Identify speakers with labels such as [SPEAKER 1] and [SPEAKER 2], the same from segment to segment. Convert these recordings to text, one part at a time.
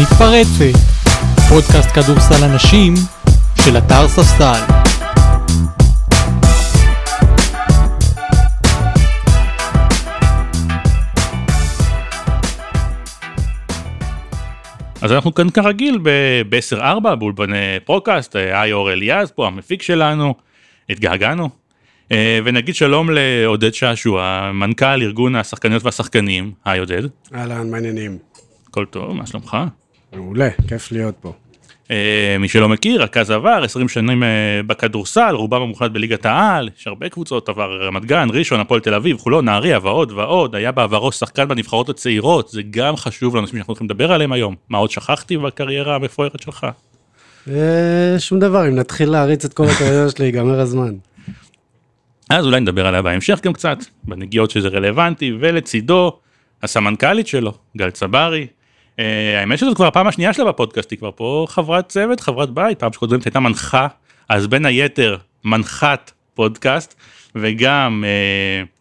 [SPEAKER 1] מתפרצת, פודקאסט כדורסל הנשים של אתר ספסל.
[SPEAKER 2] אז אנחנו כאן כרגיל ב-10-4 באולפני פרוקאסט, היי אור אליעז פה המפיק שלנו, התגעגענו. אה, ונגיד שלום לעודד שעשוע, מנכ"ל ארגון השחקניות והשחקנים, היי עודד.
[SPEAKER 3] אהלן, מעניינים.
[SPEAKER 2] הכל טוב, מה שלומך?
[SPEAKER 3] מעולה, כיף להיות פה.
[SPEAKER 2] אה, מי שלא מכיר, רכז עבר, 20 שנים אה, בכדורסל, רובם המוחלט בליגת העל, יש הרבה קבוצות, עבר רמת גן, ראשון, הפועל תל אביב, חולון, נהריה ועוד ועוד, היה בעברו שחקן בנבחרות הצעירות, זה גם חשוב לאנשים שאנחנו הולכים לדבר עליהם היום. מה עוד שכחתי בקריירה המפוארת שלך?
[SPEAKER 3] שום דבר, אם נתחיל להריץ את כל הקריירה שלי, ייגמר הזמן.
[SPEAKER 2] אז אולי נדבר עליה בהמשך גם קצת, בנגיעות שזה רלוונטי, ולצידו, הסמנכ"לית שלו, גל צברי. Uh, האמת שזאת כבר הפעם השנייה שלה בפודקאסט, היא כבר פה חברת צוות, חברת בית, פעם שקודמת הייתה מנחה, אז בין היתר מנחת פודקאסט, וגם uh,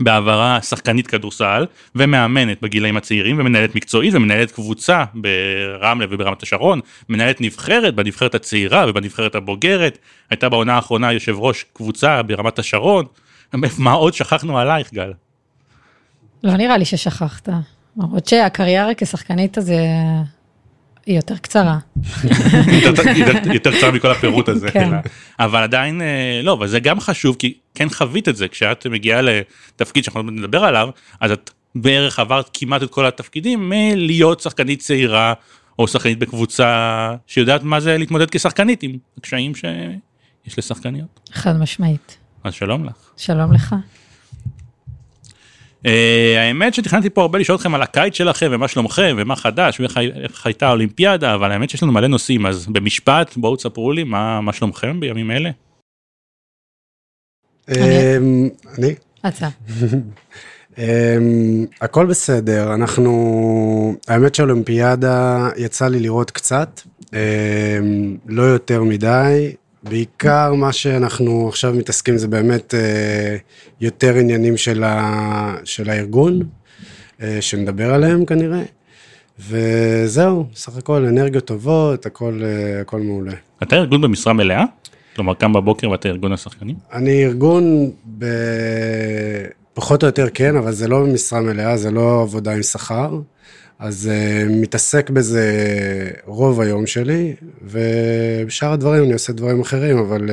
[SPEAKER 2] בעברה שחקנית כדורסל, ומאמנת בגילאים הצעירים, ומנהלת מקצועית, ומנהלת קבוצה ברמלה וברמת השרון, מנהלת נבחרת בנבחרת הצעירה ובנבחרת הבוגרת, הייתה בעונה האחרונה יושב ראש קבוצה ברמת השרון, מה עוד שכחנו עלייך גל?
[SPEAKER 4] לא נראה לי ששכחת. למרות שהקריירה כשחקנית הזה היא יותר קצרה.
[SPEAKER 2] יותר- יותר קצר מכל הפירוט הזה,
[SPEAKER 4] כן.
[SPEAKER 2] אבל עדיין אה, לא, אבל זה גם חשוב כי כן חווית את זה כשאת מגיעה לתפקיד שאנחנו נדבר עליו, אז את בערך עברת כמעט את כל התפקידים מלהיות שחקנית צעירה או שחקנית בקבוצה שיודעת מה זה להתמודד כשחקנית עם הקשיים שיש לשחקניות.
[SPEAKER 4] חד משמעית.
[SPEAKER 2] אז שלום לך.
[SPEAKER 4] שלום לך.
[SPEAKER 2] Uh, האמת שתכננתי פה הרבה לשאול אתכם על הקיץ שלכם ומה שלומכם ומה חדש ואיך הי- איך הייתה האולימפיאדה אבל האמת שיש לנו מלא נושאים אז במשפט בואו תספרו לי מה, מה שלומכם בימים אלה.
[SPEAKER 3] אמ, אני?
[SPEAKER 4] אתה.
[SPEAKER 3] אמ, הכל בסדר, אנחנו... האמת שאולימפיאדה יצא לי לראות קצת, לא יותר מדי. בעיקר מה שאנחנו עכשיו מתעסקים זה באמת אה, יותר עניינים של, ה... של הארגון, אה, שנדבר עליהם כנראה. וזהו, סך הכל אנרגיות טובות, הכל, אה, הכל מעולה.
[SPEAKER 2] אתה ארגון במשרה מלאה? כלומר קם בבוקר ואתה ארגון השחקנים?
[SPEAKER 3] אני ארגון ב... פחות או יותר כן, אבל זה לא במשרה מלאה, זה לא עבודה עם שכר. אז uh, מתעסק בזה רוב היום שלי, ובשאר הדברים אני עושה דברים אחרים, אבל uh,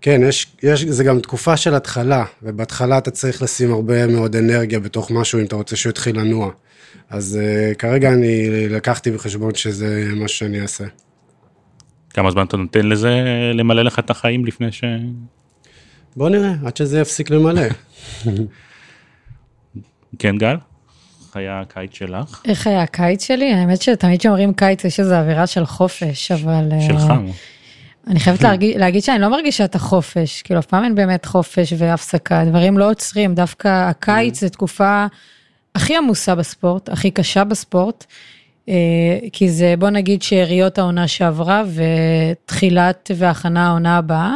[SPEAKER 3] כן, יש, יש, זה גם תקופה של התחלה, ובהתחלה אתה צריך לשים הרבה מאוד אנרגיה בתוך משהו אם אתה רוצה שהוא יתחיל לנוע. אז uh, כרגע אני לקחתי בחשבון שזה מה שאני אעשה.
[SPEAKER 2] כמה זמן אתה נותן לזה למלא לך את החיים לפני ש...
[SPEAKER 3] בוא נראה, עד שזה יפסיק למלא.
[SPEAKER 2] כן גל? איך היה הקיץ שלך?
[SPEAKER 4] איך היה הקיץ שלי? האמת שתמיד כשאומרים קיץ יש איזו אווירה של חופש, אבל... אה,
[SPEAKER 2] שלך.
[SPEAKER 4] אני חייבת להגיד, להגיד שאני לא מרגישה את החופש, כאילו אף פעם אין באמת חופש והפסקה, דברים לא עוצרים, דווקא הקיץ זה תקופה הכי עמוסה בספורט, הכי קשה בספורט, אה, כי זה בוא נגיד שאריות העונה שעברה ותחילת והכנה העונה הבאה,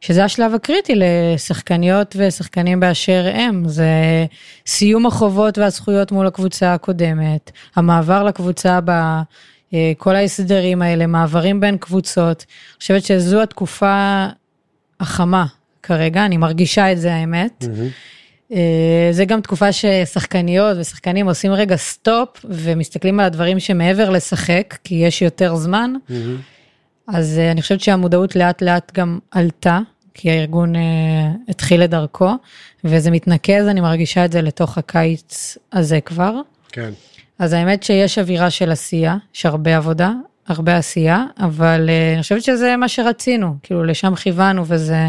[SPEAKER 4] שזה השלב הקריטי לשחקניות ושחקנים באשר הם, זה סיום החובות והזכויות מול הקבוצה הקודמת, המעבר לקבוצה הבאה. אה, כל ההסדרים האלה, מעברים בין קבוצות. אני חושבת שזו התקופה החמה כרגע, אני מרגישה את זה האמת. אה, זה גם תקופה ששחקניות ושחקנים עושים רגע סטופ ומסתכלים על הדברים שמעבר לשחק, כי יש יותר זמן. אז אה, אני חושבת שהמודעות לאט לאט גם עלתה, כי הארגון אה, התחיל את דרכו, וזה מתנקז, אני מרגישה את זה לתוך הקיץ הזה כבר.
[SPEAKER 3] כן.
[SPEAKER 4] אז האמת שיש אווירה של עשייה, יש הרבה עבודה, הרבה עשייה, אבל uh, אני חושבת שזה מה שרצינו, כאילו לשם כיוונו וזה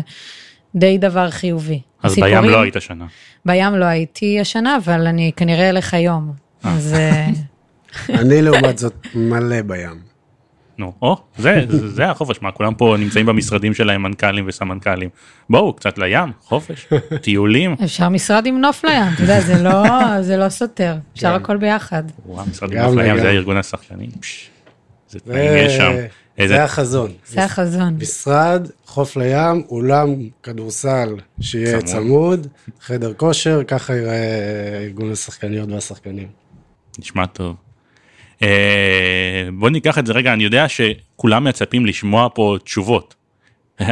[SPEAKER 4] די דבר חיובי.
[SPEAKER 2] אז
[SPEAKER 4] הסיפורים-
[SPEAKER 2] בים לא היית שנה.
[SPEAKER 4] בים לא הייתי השנה, אבל אני כנראה אלך היום. אז אה,
[SPEAKER 3] אני לעומת זאת מלא בים.
[SPEAKER 2] נו, או, זה, זה, זה החופש, מה, כולם פה נמצאים במשרדים שלהם, מנכ"לים וסמנכ"לים. בואו, קצת לים, חופש, טיולים.
[SPEAKER 4] אפשר משרד עם נוף לים, אתה יודע, זה לא, זה לא סותר, אפשר
[SPEAKER 3] כן.
[SPEAKER 4] הכל ביחד.
[SPEAKER 2] וואו, משרד עם לים,
[SPEAKER 3] וגם.
[SPEAKER 2] זה ארגון השחקנים.
[SPEAKER 3] ו-
[SPEAKER 2] תנאים שם,
[SPEAKER 3] זה החזון.
[SPEAKER 4] זה החזון.
[SPEAKER 3] משרד, חוף לים, אולם כדורסל שיהיה
[SPEAKER 2] צמוד.
[SPEAKER 3] צמוד, חדר כושר, ככה ייראה ארגון השחקניות והשחקנים.
[SPEAKER 2] נשמע טוב. אה, בוא ניקח את זה רגע, אני יודע שכולם מצפים לשמוע פה תשובות.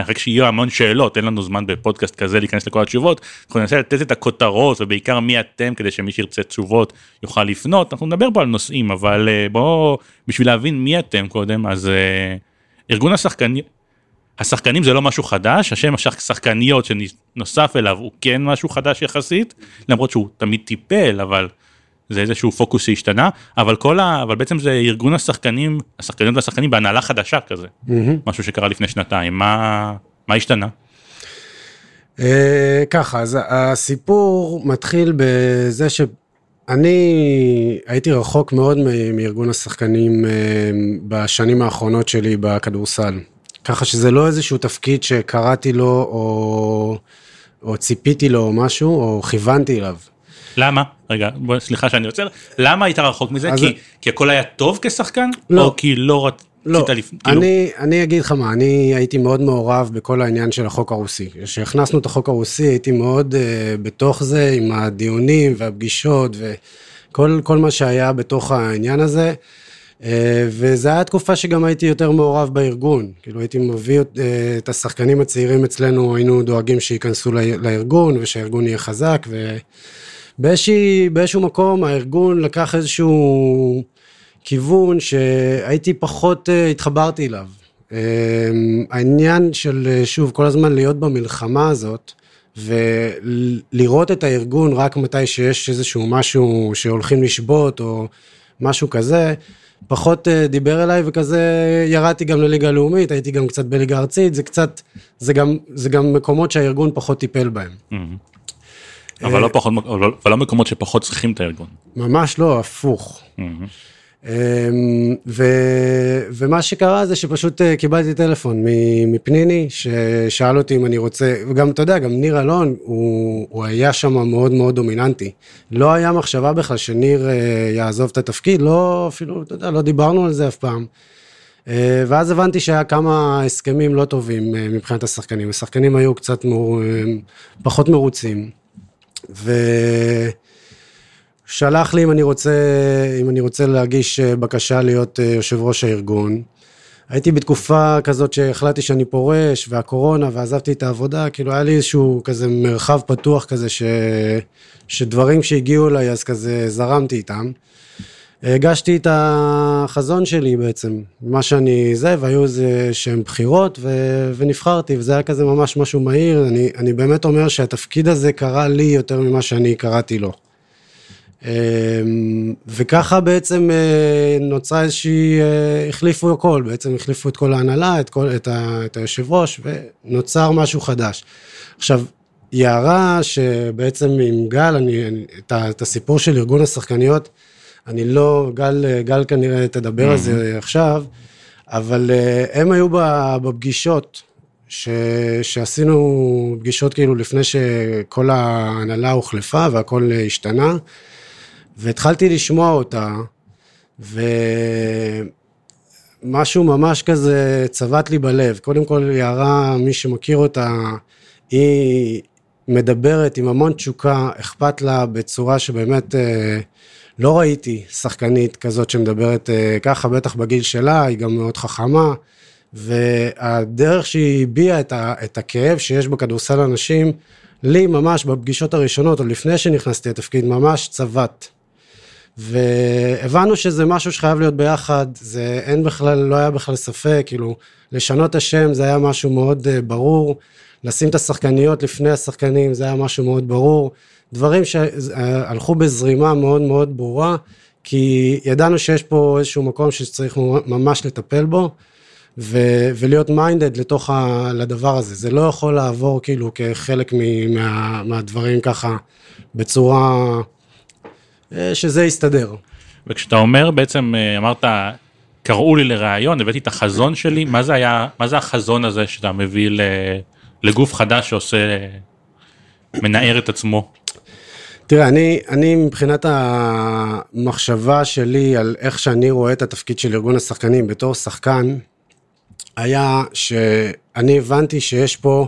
[SPEAKER 2] רק שיהיו המון שאלות, אין לנו זמן בפודקאסט כזה להיכנס לכל התשובות, אנחנו ננסה לתת את הכותרות ובעיקר מי אתם כדי שמי שירצה תשובות יוכל לפנות, אנחנו נדבר פה על נושאים, אבל אה, בואו, בשביל להבין מי אתם קודם, אז אה, ארגון השחקנים, השחקנים זה לא משהו חדש, השם השחקניות שנוסף אליו הוא כן משהו חדש יחסית, למרות שהוא תמיד טיפל, אבל זה איזשהו פוקוס שהשתנה, אבל כל ה... אבל בעצם זה ארגון השחקנים, השחקניות והשחקנים בהנהלה חדשה כזה, משהו שקרה לפני שנתיים, מה, מה השתנה?
[SPEAKER 3] אה, ככה, אז הסיפור מתחיל בזה שאני הייתי רחוק מאוד מארגון השחקנים אה, בשנים האחרונות שלי בכדורסל. ככה שזה לא איזשהו תפקיד שקראתי לו או, או ציפיתי לו או משהו, או כיוונתי אליו.
[SPEAKER 2] למה? רגע, בוא, סליחה שאני עוצר, למה היית רחוק מזה?
[SPEAKER 3] אז-
[SPEAKER 2] כי, כי הכל היה טוב כשחקן?
[SPEAKER 3] לא.
[SPEAKER 2] או כי לא רצית
[SPEAKER 3] לא,
[SPEAKER 2] לפ... כאילו,
[SPEAKER 3] אני, אני אגיד לך מה, אני הייתי מאוד מעורב בכל העניין של החוק הרוסי. כשהכנסנו את החוק הרוסי הייתי מאוד uh, בתוך זה עם הדיונים והפגישות וכל כל מה שהיה בתוך העניין הזה. Uh, וזה היה תקופה שגם הייתי יותר מעורב בארגון. כאילו הייתי מביא uh, את השחקנים הצעירים אצלנו, היינו דואגים שייכנסו לארגון ושהארגון יהיה חזק. ובאיזשהו מקום הארגון לקח איזשהו... כיוון שהייתי פחות uh, התחברתי אליו. Um, העניין של, uh, שוב, כל הזמן להיות במלחמה הזאת, ולראות את הארגון רק מתי שיש איזשהו משהו שהולכים לשבות, או משהו כזה, פחות uh, דיבר אליי, וכזה ירדתי גם לליגה הלאומית, הייתי גם קצת בליגה הארצית, זה קצת, זה גם, זה גם מקומות שהארגון פחות טיפל בהם.
[SPEAKER 2] אבל לא פחות, אבל לא מקומות שפחות צריכים את הארגון.
[SPEAKER 3] ממש לא, הפוך. אמ, ו, ומה שקרה זה שפשוט אה, קיבלתי טלפון מפניני, ששאל אותי אם אני רוצה, וגם, אתה יודע, גם ניר אלון, הוא, הוא היה שם מאוד מאוד דומיננטי. לא היה מחשבה בכלל שניר אה, יעזוב את התפקיד, לא, אפילו, אתה יודע, לא דיברנו על זה אף פעם. אה, ואז הבנתי שהיה כמה הסכמים לא טובים מבחינת השחקנים. השחקנים היו קצת מור... פחות מרוצים. ו... שלח לי אם אני רוצה, אם אני רוצה להגיש אה, בקשה להיות אה, יושב ראש הארגון. הייתי בתקופה כזאת שהחלטתי שאני פורש, והקורונה, ועזבתי את העבודה, כאילו היה לי איזשהו כזה מרחב פתוח כזה, ש... שדברים שהגיעו אליי, אז כזה זרמתי איתם. הגשתי את החזון שלי בעצם, מה שאני זה, והיו איזה שהם בחירות, ו... ונבחרתי, וזה היה כזה ממש משהו מהיר. אני, אני באמת אומר שהתפקיד הזה קרה לי יותר ממה שאני קראתי לו. אמ, וככה בעצם אה, נוצרה איזושהי, אה, החליפו הכל, בעצם החליפו את כל ההנהלה, את, כל, את, ה, את היושב ראש, ונוצר משהו חדש. עכשיו, יערה שבעצם עם גל, אני, את, את הסיפור של ארגון השחקניות, אני לא, גל, גל כנראה תדבר על זה עכשיו, אבל אה, הם היו בפגישות, ש, שעשינו פגישות כאילו לפני שכל ההנהלה הוחלפה והכל השתנה. והתחלתי לשמוע אותה, ומשהו ממש כזה צבט לי בלב. קודם כל, יערה, מי שמכיר אותה, היא מדברת עם המון תשוקה, אכפת לה בצורה שבאמת אה, לא ראיתי שחקנית כזאת שמדברת אה, ככה, בטח בגיל שלה, היא גם מאוד חכמה. והדרך שהיא הביעה את, את הכאב שיש בכדורסל הנשים, לי ממש בפגישות הראשונות, או לפני שנכנסתי לתפקיד, ממש צבט. והבנו שזה משהו שחייב להיות ביחד, זה אין בכלל, לא היה בכלל ספק, כאילו, לשנות השם זה היה משהו מאוד uh, ברור, לשים את השחקניות לפני השחקנים זה היה משהו מאוד ברור, דברים שהלכו בזרימה מאוד מאוד ברורה, כי ידענו שיש פה איזשהו מקום שצריך ממש לטפל בו, ו- ולהיות מיינדד לתוך ה- לדבר הזה, זה לא יכול לעבור כאילו כחלק מ- מה- מהדברים ככה בצורה... אה, שזה יסתדר.
[SPEAKER 2] וכשאתה אומר בעצם אה, אמרת קראו לי לראיון הבאתי את החזון שלי מה זה היה מה זה החזון הזה שאתה מביא לגוף חדש שעושה מנער את עצמו.
[SPEAKER 3] תראה, אני, אני מבחינת המחשבה שלי על איך שאני רואה את התפקיד של ארגון השחקנים בתור שחקן, היה שאני הבנתי שיש פה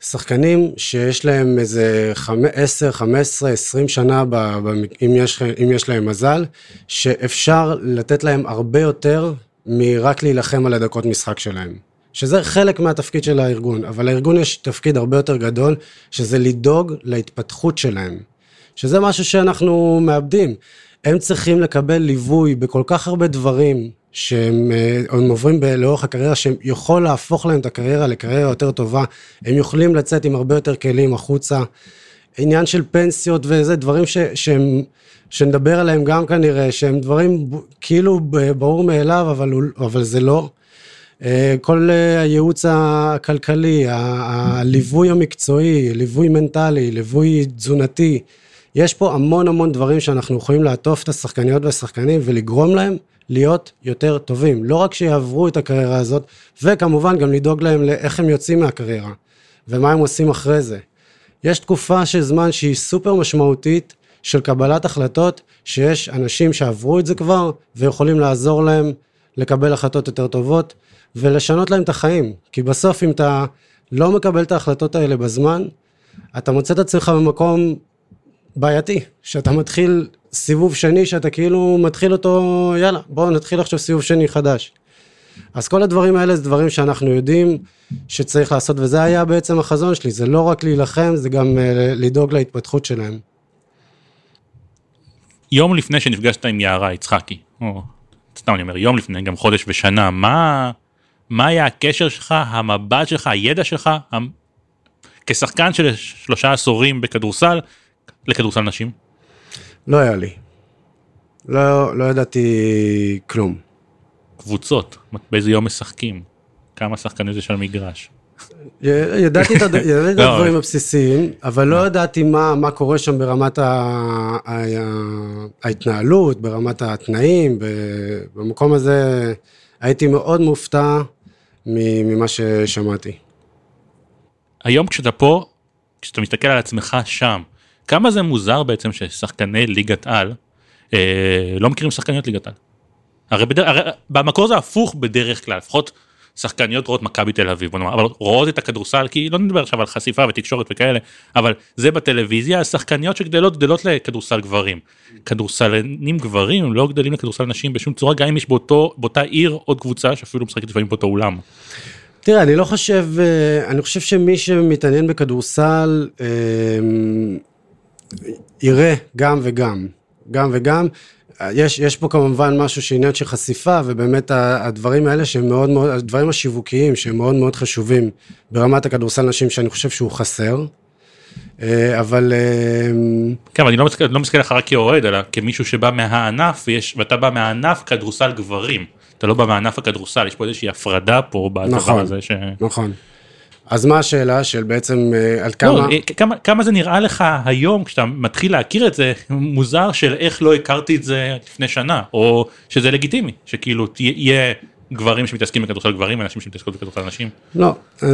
[SPEAKER 3] שחקנים שיש להם איזה 10, 15, 20 שנה, ב, ב, אם, יש, אם יש להם מזל, שאפשר לתת להם הרבה יותר מרק להילחם על הדקות משחק שלהם. שזה חלק מהתפקיד של הארגון, אבל לארגון יש תפקיד הרבה יותר גדול, שזה לדאוג להתפתחות שלהם. שזה משהו שאנחנו מאבדים. הם צריכים לקבל ליווי בכל כך הרבה דברים שהם אה, עוברים לאורך הקריירה, שיכול להפוך להם את הקריירה לקריירה יותר טובה. הם יכולים לצאת עם הרבה יותר כלים החוצה. עניין של פנסיות וזה, דברים ש, שהם, שנדבר עליהם גם כנראה, שהם דברים כאילו ברור מאליו, אבל, אבל זה לא. אה, כל אה, הייעוץ הכלכלי, הליווי המקצועי, ליווי מנטלי, ליווי תזונתי, יש פה המון המון דברים שאנחנו יכולים לעטוף את השחקניות והשחקנים ולגרום להם להיות יותר טובים. לא רק שיעברו את הקריירה הזאת, וכמובן גם לדאוג להם לאיך הם יוצאים מהקריירה, ומה הם עושים אחרי זה. יש תקופה של זמן שהיא סופר משמעותית של קבלת החלטות, שיש אנשים שעברו את זה כבר, ויכולים לעזור להם לקבל החלטות יותר טובות, ולשנות להם את החיים. כי בסוף אם אתה לא מקבל את ההחלטות האלה בזמן, אתה מוצא את עצמך במקום בעייתי, שאתה מתחיל סיבוב שני, שאתה כאילו מתחיל אותו, יאללה, בואו נתחיל עכשיו סיבוב שני חדש. אז כל הדברים האלה זה דברים שאנחנו יודעים שצריך לעשות, וזה היה בעצם החזון שלי, זה לא רק להילחם, זה גם uh, לדאוג להתפתחות שלהם.
[SPEAKER 2] יום לפני שנפגשת עם יערה יצחקי, או סתם אני אומר, יום לפני, גם חודש ושנה, מה, מה היה הקשר שלך, המבט שלך, הידע שלך, כשחקן של שלושה עשורים בכדורסל, לכדורסל נשים?
[SPEAKER 3] לא היה לי. לא, לא ידעתי כלום.
[SPEAKER 2] קבוצות, באיזה יום משחקים? כמה שחקנים יש על מגרש?
[SPEAKER 3] ידעתי את לא, הדברים הבסיסיים, אבל לא ידעתי מה, מה קורה שם ברמת ההתנהלות, ברמת התנאים, במקום הזה הייתי מאוד מופתע ממה ששמעתי.
[SPEAKER 2] היום כשאתה פה, כשאתה מסתכל על עצמך שם, כמה זה מוזר בעצם ששחקני ליגת על אה, לא מכירים שחקניות ליגת על. הרי, בדרך, הרי במקור זה הפוך בדרך כלל, לפחות שחקניות רואות מכבי תל אביב, בוא נאמר, אבל רואות את הכדורסל, כי לא נדבר עכשיו על חשיפה ותקשורת וכאלה, אבל זה בטלוויזיה, השחקניות שגדלות גדלות לכדורסל גברים. כדורסלנים גברים לא גדלים לכדורסל נשים בשום צורה, גם אם יש באותו, באותה עיר עוד קבוצה שאפילו משחקת לפעמים באותו אולם.
[SPEAKER 3] תראה, אני לא חושב, אה, אני חושב שמי שמתעניין בכדורסל, אה, יראה גם וגם, גם וגם. יש, יש פה כמובן משהו שעניין של חשיפה, ובאמת הדברים האלה שהם מאוד מאוד, הדברים השיווקיים שהם מאוד מאוד חשובים ברמת הכדורסל נשים, שאני חושב שהוא חסר. אה, אבל... אה,
[SPEAKER 2] כן, אבל אני לא מסתכל, לא מסתכל לך רק כאוהד, אלא כמישהו שבא מהענף, ויש, ואתה בא מהענף כדורסל גברים. אתה לא בא מהענף הכדורסל, יש פה איזושהי הפרדה פה בדבר
[SPEAKER 3] נכון,
[SPEAKER 2] הזה. ש...
[SPEAKER 3] נכון. אז מה השאלה של בעצם אה, על כמה...
[SPEAKER 2] לא, כמה... כמה זה נראה לך היום כשאתה מתחיל להכיר את זה מוזר של איך לא הכרתי את זה לפני שנה או שזה לגיטימי שכאילו יהיה גברים שמתעסקים בכדורסל גברים אנשים שמתעסקות בכדורסל נשים.
[SPEAKER 3] לא, אה,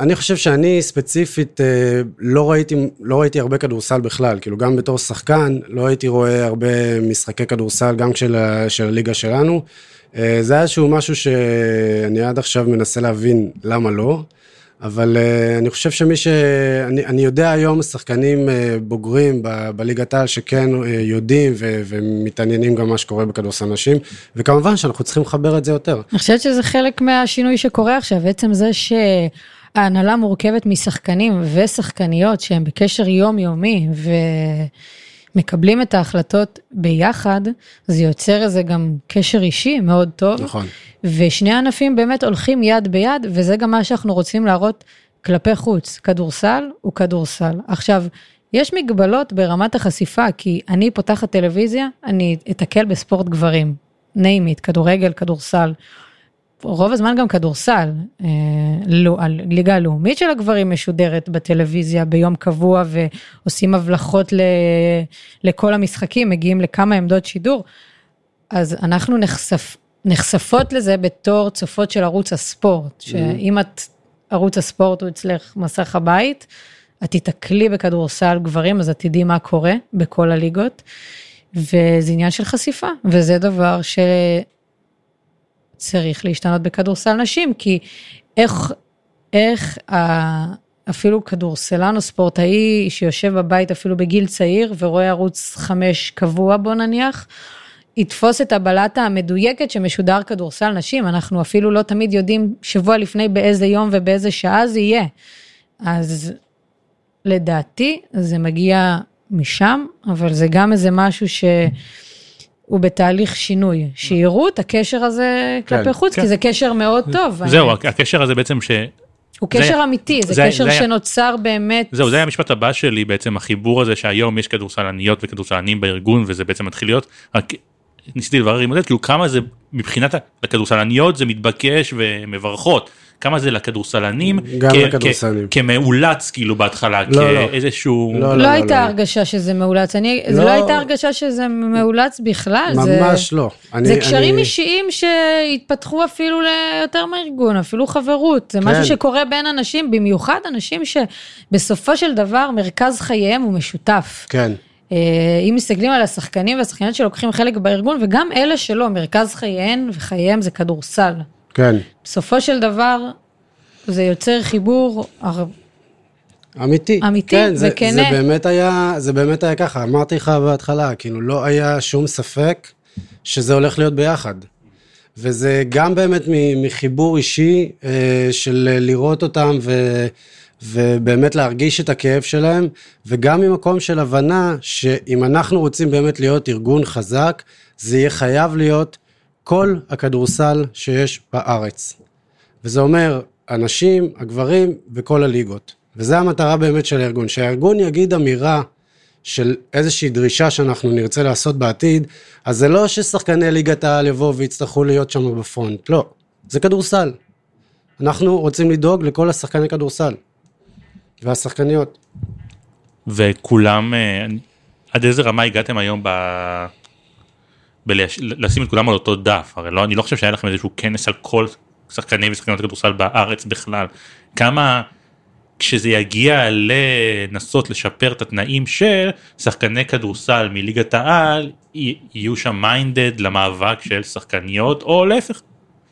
[SPEAKER 3] אני חושב שאני ספציפית לא ראיתי, לא ראיתי הרבה כדורסל בכלל, כאילו גם בתור שחקן לא הייתי רואה הרבה משחקי כדורסל גם של, של הליגה שלנו. זה היה איזשהו משהו שאני עד עכשיו מנסה להבין למה לא. אבל uh, אני חושב שמי ש... אני, אני יודע היום שחקנים uh, בוגרים ב, בליגת העל שכן יודעים ו, ומתעניינים גם מה שקורה בכדורסל נשים, וכמובן שאנחנו צריכים לחבר את זה יותר.
[SPEAKER 4] אני חושבת שזה חלק מהשינוי שקורה עכשיו, עצם זה שההנהלה מורכבת משחקנים ושחקניות שהם בקשר יומיומי, ו... מקבלים את ההחלטות ביחד, זה יוצר איזה גם קשר אישי מאוד טוב.
[SPEAKER 3] נכון.
[SPEAKER 4] ושני הענפים באמת הולכים יד ביד, וזה גם מה שאנחנו רוצים להראות כלפי חוץ. כדורסל הוא כדורסל. עכשיו, יש מגבלות ברמת החשיפה, כי אני פותחת טלוויזיה, אני אתקל בספורט גברים. name it, כדורגל, כדורסל. רוב הזמן גם כדורסל, אה, לא, הליגה הלאומית של הגברים משודרת בטלוויזיה ביום קבוע ועושים הבלחות ל, לכל המשחקים, מגיעים לכמה עמדות שידור. אז אנחנו נחשף, נחשפות לזה בתור צופות של ערוץ הספורט, mm-hmm. שאם את, ערוץ הספורט הוא אצלך מסך הבית, את תיתקלי בכדורסל גברים, אז את תדעי מה קורה בכל הליגות. וזה עניין של חשיפה, וזה דבר ש... צריך להשתנות בכדורסל נשים, כי איך, איך ה- אפילו כדורסלן או ספורטאי שיושב בבית אפילו בגיל צעיר ורואה ערוץ חמש קבוע בוא נניח, יתפוס את הבלטה המדויקת שמשודר כדורסל נשים, אנחנו אפילו לא תמיד יודעים שבוע לפני באיזה יום ובאיזה שעה זה יהיה. אז לדעתי זה מגיע משם, אבל זה גם איזה משהו שהוא בתהליך שינוי, שיראו את הקשר הזה כלפי חוץ,
[SPEAKER 2] כן.
[SPEAKER 4] כי זה קשר מאוד טוב.
[SPEAKER 2] זהו. הקשר הזה בעצם ש...
[SPEAKER 4] הוא
[SPEAKER 2] זה-
[SPEAKER 4] קשר אמיתי, זה
[SPEAKER 2] זה-
[SPEAKER 4] קשר
[SPEAKER 2] זה היה-
[SPEAKER 4] שנוצר באמת.
[SPEAKER 2] זהו, זה היה המשפט הבא שלי בעצם, החיבור הזה שהיום יש כדורסלניות וכדורסלנים בארגון וזה בעצם מתחיל להיות, רק ניסיתי לברר עם עודד, כאילו כמה זה מבחינת הכדורסלניות זה מתבקש ומברכות, כמה זה לכדורסלנים,
[SPEAKER 3] גם
[SPEAKER 2] כ-
[SPEAKER 3] לכדורסלנים.
[SPEAKER 2] כ- כמאולץ כאילו בהתחלה,
[SPEAKER 3] לא, לא.
[SPEAKER 2] כאיזשהו,
[SPEAKER 3] לא,
[SPEAKER 4] לא
[SPEAKER 3] לא,
[SPEAKER 4] הייתה
[SPEAKER 3] לא.
[SPEAKER 4] הרגשה שזה מאולץ, אני, זה
[SPEAKER 3] לא.
[SPEAKER 4] לא הייתה הרגשה שזה מאולץ בכלל, זה,
[SPEAKER 3] ממש לא. אני-
[SPEAKER 4] זה קשרים
[SPEAKER 3] אני-
[SPEAKER 4] אישיים שהתפתחו אפילו ליותר מהארגון, אפילו חברות, זה משהו
[SPEAKER 3] כן.
[SPEAKER 4] שקורה בין אנשים, במיוחד אנשים שבסופו של דבר מרכז חייהם הוא משותף.
[SPEAKER 3] כן.
[SPEAKER 4] אה, אם מסתכלים על השחקנים והשחקניות שלוקחים חלק בארגון, וגם אלה שלא, מרכז חייהם וחייהם זה כדורסל.
[SPEAKER 3] כן.
[SPEAKER 4] בסופו של דבר, זה יוצר חיבור הר-
[SPEAKER 3] אמיתי.
[SPEAKER 4] אמיתי
[SPEAKER 3] כן, זה,
[SPEAKER 4] וכנה.
[SPEAKER 3] זה באמת היה, זה באמת היה ככה, אמרתי לך בהתחלה, כאילו לא היה שום ספק שזה הולך להיות ביחד. וזה גם באמת מחיבור אישי אה, של לראות אותם ו, ובאמת להרגיש את הכאב שלהם, וגם ממקום של הבנה שאם אנחנו רוצים באמת להיות ארגון חזק, זה יהיה חייב להיות כל הכדורסל שיש בארץ. וזה אומר, הנשים, הגברים וכל הליגות. וזו המטרה באמת של הארגון, שהארגון יגיד אמירה של איזושהי דרישה שאנחנו נרצה לעשות בעתיד, אז זה לא ששחקני ליגת העל יבואו ויצטרכו להיות שם בפרונט, לא. זה כדורסל. אנחנו רוצים לדאוג לכל השחקני כדורסל. והשחקניות.
[SPEAKER 2] וכולם, אה, עד איזה רמה הגעתם היום ב... בלש... לשים את כולם על אותו דף, הרי לא, אני לא חושב שהיה לכם איזשהו כנס על כל שחקני ושחקניות כדורסל בארץ בכלל. כמה כשזה יגיע לנסות לשפר את התנאים של שחקני כדורסל מליגת העל, יהיו שם מיינדד למאבק של שחקניות, או להפך,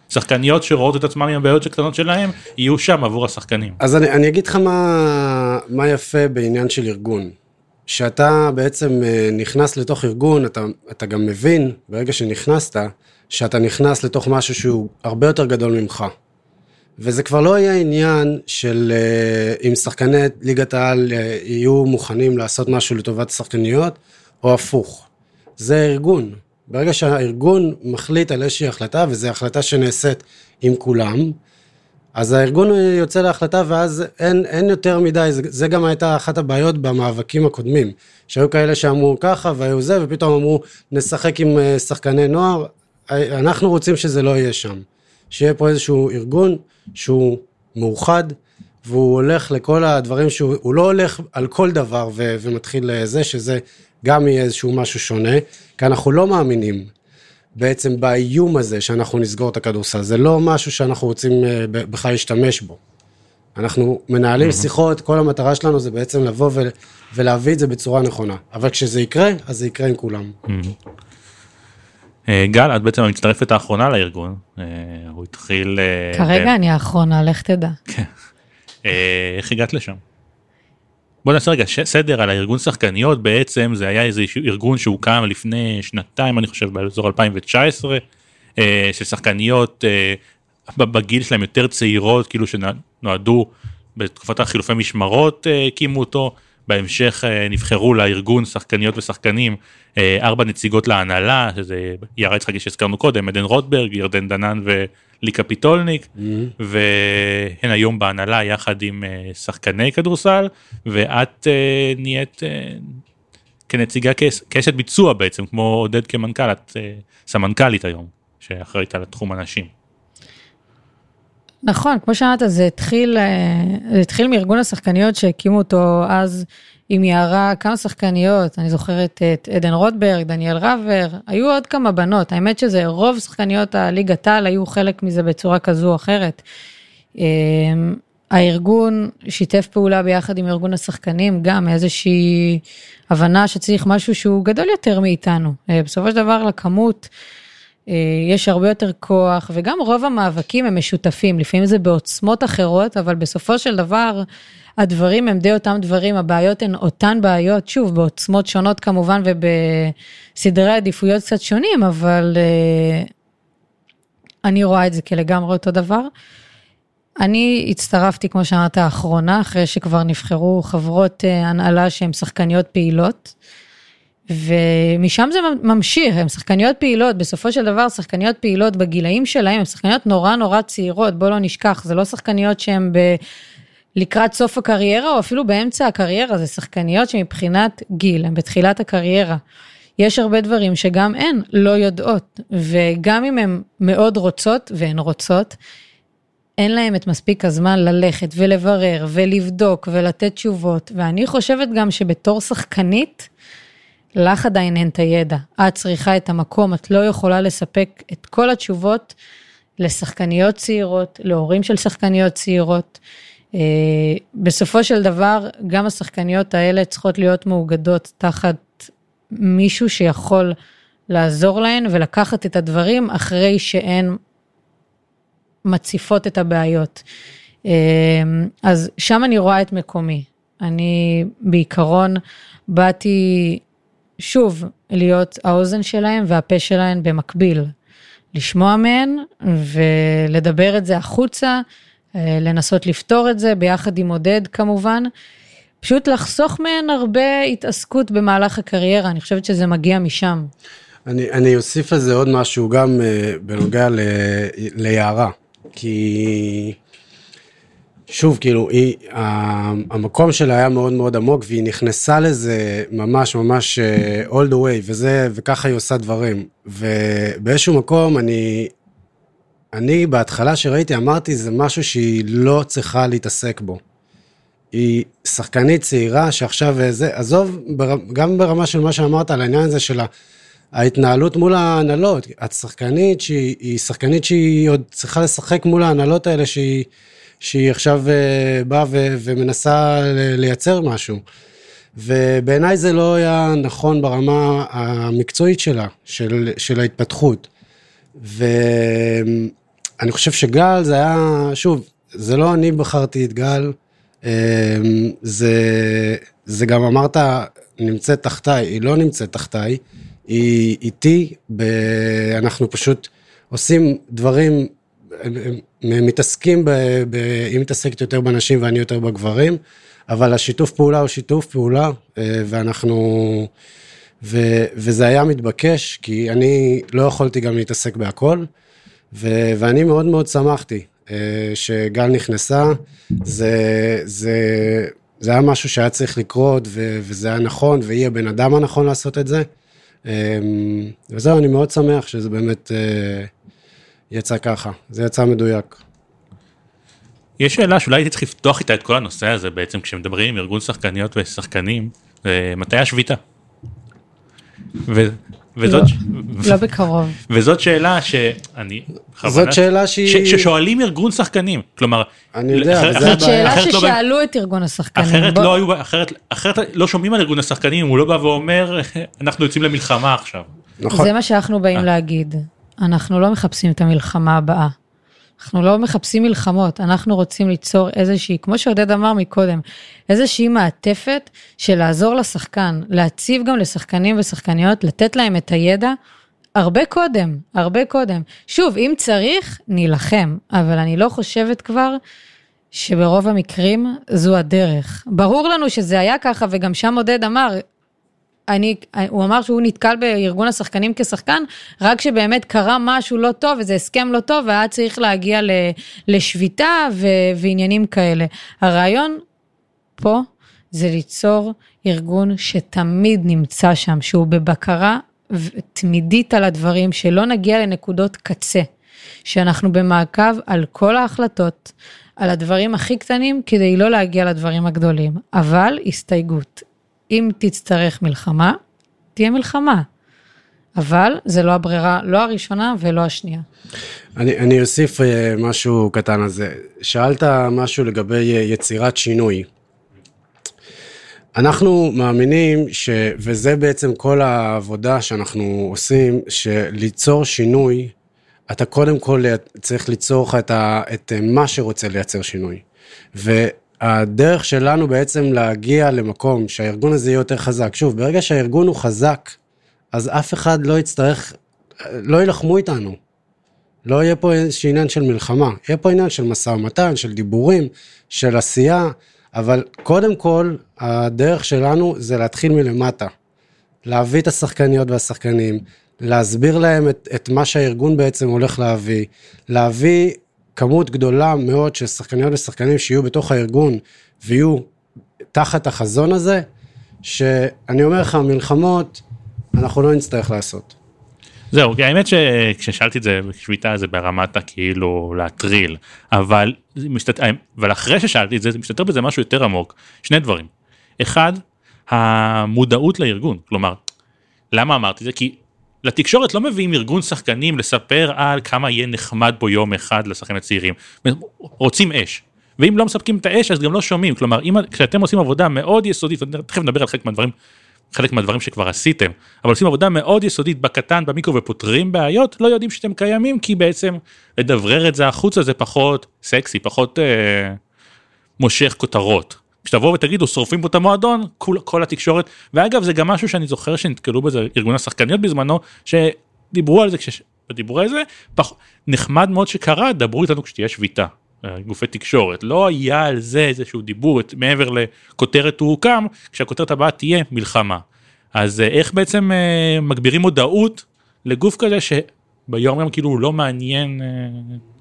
[SPEAKER 2] שחקניות שרואות את עצמם עם הבעיות הקטנות שלהם, יהיו שם עבור השחקנים.
[SPEAKER 3] אז אני, אני אגיד לך מה, מה יפה בעניין של ארגון. שאתה בעצם אה, נכנס לתוך ארגון, אתה, אתה גם מבין, ברגע שנכנסת, שאתה נכנס לתוך משהו שהוא הרבה יותר גדול ממך. וזה כבר לא יהיה עניין של אה, אם שחקני ליגת העל אה, יהיו מוכנים לעשות משהו לטובת שחקניות, או הפוך. זה ארגון. ברגע שהארגון מחליט על איזושהי החלטה, וזו החלטה שנעשית עם כולם, אז הארגון יוצא להחלטה ואז אין, אין יותר מדי, זה, זה גם הייתה אחת הבעיות במאבקים הקודמים, שהיו כאלה שאמרו ככה והיו זה, ופתאום אמרו נשחק עם אה, שחקני נוער, אה, אנחנו רוצים שזה לא יהיה שם, שיהיה פה איזשהו ארגון שהוא מאוחד, והוא הולך לכל הדברים שהוא, הוא לא הולך על כל דבר ו, ומתחיל לזה, שזה גם יהיה איזשהו משהו שונה, כי אנחנו לא מאמינים בעצם באיום הזה שאנחנו נסגור את הכדורסל. זה לא משהו שאנחנו רוצים אה, ב- בכלל להשתמש בו. אנחנו מנהלים שיחות, כל המטרה שלנו זה בעצם לבוא ו- ולהביא את זה בצורה נכונה. אבל כשזה יקרה, אז זה יקרה עם כולם.
[SPEAKER 2] אה, גל, את בעצם המצטרפת האחרונה לארגון, אה, הוא התחיל...
[SPEAKER 4] כרגע אני האחרונה, לך תדע.
[SPEAKER 2] אה, איך הגעת לשם? בוא נעשה רגע סדר על הארגון שחקניות. בעצם זה היה איזה ארגון שהוקם לפני שנתיים אני חושב באזור 2019 אה, של שחקניות בגיל שלהם יותר צעירות כאילו שנועדו בתקופת החילופי משמרות אה, הקימו אותו. בהמשך אה, נבחרו לארגון שחקניות ושחקנים אה, ארבע נציגות להנהלה שזה יערה יצחקי שהזכרנו קודם עדן רוטברג ירדן דנן ולי קפיטולניק והן היום בהנהלה יחד עם אה, שחקני כדורסל ואת אה, נהיית אה, כנציגה כאשת ביצוע בעצם כמו עודד כמנכ"ל את אה, סמנכ"לית היום שאחראית על התחום הנשים.
[SPEAKER 4] נכון, כמו שאמרת, זה התחיל, זה התחיל מארגון השחקניות שהקימו אותו אז עם יערה, כמה שחקניות, אני זוכרת את עדן רוטברג, דניאל רבר, היו עוד כמה בנות, האמת שזה רוב שחקניות הליגת העל היו חלק מזה בצורה כזו או אחרת. אה, הארגון שיתף פעולה ביחד עם ארגון השחקנים, גם איזושהי הבנה שצריך משהו שהוא גדול יותר מאיתנו. אה, בסופו של דבר לכמות אה, יש הרבה יותר כוח, וגם רוב המאבקים הם משותפים, לפעמים זה בעוצמות אחרות, אבל בסופו של דבר, הדברים הם די אותם דברים, הבעיות הן אותן בעיות, שוב, בעוצמות שונות כמובן ובסדרי עדיפויות קצת שונים, אבל uh, אני רואה את זה כלגמרי אותו דבר. אני הצטרפתי, כמו שאמרת, האחרונה, אחרי שכבר נבחרו חברות uh, הנהלה שהן שחקניות פעילות. ומשם זה ממשיך, הן שחקניות פעילות, בסופו של דבר שחקניות פעילות בגילאים שלהן, הן שחקניות נורא נורא צעירות, בוא לא נשכח, זה לא שחקניות שהן. לקראת סוף הקריירה, או אפילו באמצע הקריירה, זה שחקניות שמבחינת גיל, הן בתחילת הקריירה. יש הרבה דברים שגם הן לא יודעות, וגם אם הן מאוד רוצות, והן רוצות, אין להם את מספיק הזמן ללכת ולברר ולבדוק ולתת תשובות, ואני חושבת גם שבתור שחקנית, לך עדיין אין את הידע. את צריכה את המקום, את לא יכולה לספק את כל התשובות לשחקניות צעירות, להורים של שחקניות צעירות. אה, בסופו של דבר, גם השחקניות האלה צריכות להיות מאוגדות תחת מישהו שיכול לעזור להן ולקחת את הדברים אחרי שהן מציפות את הבעיות. אה, אז שם אני רואה את מקומי. אני בעיקרון באתי, שוב, להיות האוזן שלהם והפה שלהם במקביל. לשמוע מהן ולדבר את זה החוצה, לנסות לפתור את זה ביחד עם עודד כמובן. פשוט לחסוך מהן הרבה התעסקות במהלך הקריירה, אני חושבת שזה מגיע משם.
[SPEAKER 3] אני, אני אוסיף על זה עוד משהו גם uh, בנוגע ל, ליערה, כי שוב, כאילו, היא, המקום שלה היה מאוד מאוד עמוק, והיא נכנסה לזה ממש ממש uh, all the way, וזה, וככה היא עושה דברים. ובאיזשהו מקום אני אני בהתחלה שראיתי, אמרתי, זה משהו שהיא לא צריכה להתעסק בו. היא שחקנית צעירה שעכשיו זה, עזוב, גם ברמה של מה שאמרת על העניין הזה של ההתנהלות מול ההנהלות. את שחקנית שהיא שחקנית שהיא עוד צריכה לשחק מול ההנהלות האלה, שהיא, שהיא עכשיו אה, באה ו, ומנסה לייצר משהו. ובעיניי זה לא היה נכון ברמה המקצועית שלה, של, של ההתפתחות. ו... אני חושב שגל זה היה, שוב, זה לא אני בחרתי את גל, אמ, זה, זה גם אמרת, נמצאת תחתיי, היא לא נמצאת תחתיי, היא איתי, ב, אנחנו פשוט עושים דברים, מתעסקים, ב, ב, היא מתעסקת יותר בנשים ואני יותר בגברים, אבל השיתוף פעולה הוא שיתוף פעולה, אה, ואנחנו, ו, וזה היה מתבקש, כי אני לא יכולתי גם להתעסק בהכל. ו- ואני מאוד מאוד שמחתי uh, שגל נכנסה, זה, זה, זה היה משהו שהיה צריך לקרות, ו- וזה היה נכון, והיא הבן אדם הנכון לעשות את זה. Um, וזהו, אני מאוד שמח שזה באמת uh, יצא ככה, זה יצא מדויק.
[SPEAKER 2] יש שאלה שאולי הייתי צריך לפתוח איתה את כל הנושא הזה בעצם כשמדברים עם ארגון שחקניות ושחקנים, מתי השביתה?
[SPEAKER 4] וזאת... לא, לא בקרוב.
[SPEAKER 2] וזאת שאלה שאני...
[SPEAKER 3] זאת שאלה שהיא...
[SPEAKER 2] ששואלים ארגון שחקנים, כלומר...
[SPEAKER 3] אני יודע,
[SPEAKER 4] זאת שאלה לא ששאלו את ארגון השחקנים.
[SPEAKER 2] אחרת לא היו, אחרת לא שומעים על ארגון השחקנים, הוא לא בא ואומר, אנחנו יוצאים למלחמה עכשיו.
[SPEAKER 4] נכון. זה מה שאנחנו באים אה. להגיד. אנחנו לא מחפשים את המלחמה הבאה. אנחנו לא מחפשים מלחמות, אנחנו רוצים ליצור איזושהי, כמו שעודד אמר מקודם, איזושהי מעטפת של לעזור לשחקן, להציב גם לשחקנים ושחקניות, לתת להם את הידע הרבה קודם, הרבה קודם. שוב, אם צריך, נילחם, אבל אני לא חושבת כבר שברוב המקרים זו הדרך. ברור לנו שזה היה ככה, וגם שם עודד אמר, אני, הוא אמר שהוא נתקל בארגון השחקנים כשחקן, רק כשבאמת קרה משהו לא טוב, איזה הסכם לא טוב, והיה צריך להגיע לשביתה ועניינים כאלה. הרעיון פה זה ליצור ארגון שתמיד נמצא שם, שהוא בבקרה תמידית על הדברים, שלא נגיע לנקודות קצה, שאנחנו במעקב על כל ההחלטות, על הדברים הכי קטנים, כדי לא להגיע לדברים הגדולים. אבל הסתייגות, אם תצטרך מלחמה, תהיה מלחמה. אבל זה לא הברירה, לא הראשונה ולא השנייה.
[SPEAKER 3] אני, אני אוסיף אה, משהו קטן על זה. שאלת משהו לגבי אה, יצירת שינוי. אנחנו מאמינים ש... וזה בעצם כל העבודה שאנחנו עושים, שליצור שינוי, אתה קודם כל צריך ליצור לך את. את מה שרוצה לייצר שינוי. והדרך שלנו בעצם להגיע למקום שהארגון הזה יהיה יותר חזק. שוב, ברגע שהארגון הוא חזק, אז אף אחד לא יצטרך, לא יילחמו איתנו. לא יהיה פה איזשהו עניין של מלחמה, יהיה פה עניין של משא ומתן, של דיבורים, של עשייה, אבל קודם כל, הדרך שלנו זה להתחיל מלמטה. להביא את השחקניות והשחקנים, להסביר להם את, את מה שהארגון בעצם הולך להביא, להביא כמות גדולה מאוד של שחקניות ושחקנים שיהיו בתוך הארגון ויהיו תחת החזון הזה, שאני אומר לך, מלחמות, אנחנו לא נצטרך לעשות.
[SPEAKER 2] זהו, כי האמת שכששאלתי את זה בשביתה זה ברמת הכאילו להטריל, אבל, משתת... אבל אחרי ששאלתי את זה, זה מסתתר בזה משהו יותר עמוק, שני דברים. אחד, המודעות לארגון, כלומר, למה אמרתי זה? כי לתקשורת לא מביאים ארגון שחקנים לספר על כמה יהיה נחמד בו יום אחד לשחקנים הצעירים, רוצים אש. ואם לא מספקים את האש אז גם לא שומעים, כלומר אם כשאתם עושים עבודה מאוד יסודית, תכף נדבר על חלק מהדברים חלק מהדברים שכבר עשיתם, אבל עושים עבודה מאוד יסודית בקטן, במיקרו ופותרים בעיות, לא יודעים שאתם קיימים, כי בעצם לדברר את זה החוצה זה פחות סקסי, פחות אה, מושך כותרות. כשתבואו ותגידו שורפים פה את המועדון, כל, כל התקשורת, ואגב זה גם משהו שאני זוכר שנתקלו בזה ארגון השחקניות בזמנו, שדיברו על זה, כשדיברו על זה, פח, נחמד מאוד שקרה, דברו איתנו כשתהיה שביתה. גופי תקשורת, לא היה על זה איזשהו דיבור מעבר לכותרת הוא הוקם, כשהכותרת הבאה תהיה מלחמה. אז אה, איך בעצם אה, מגבירים מודעות לגוף כזה שביום יום כאילו הוא לא מעניין. אה...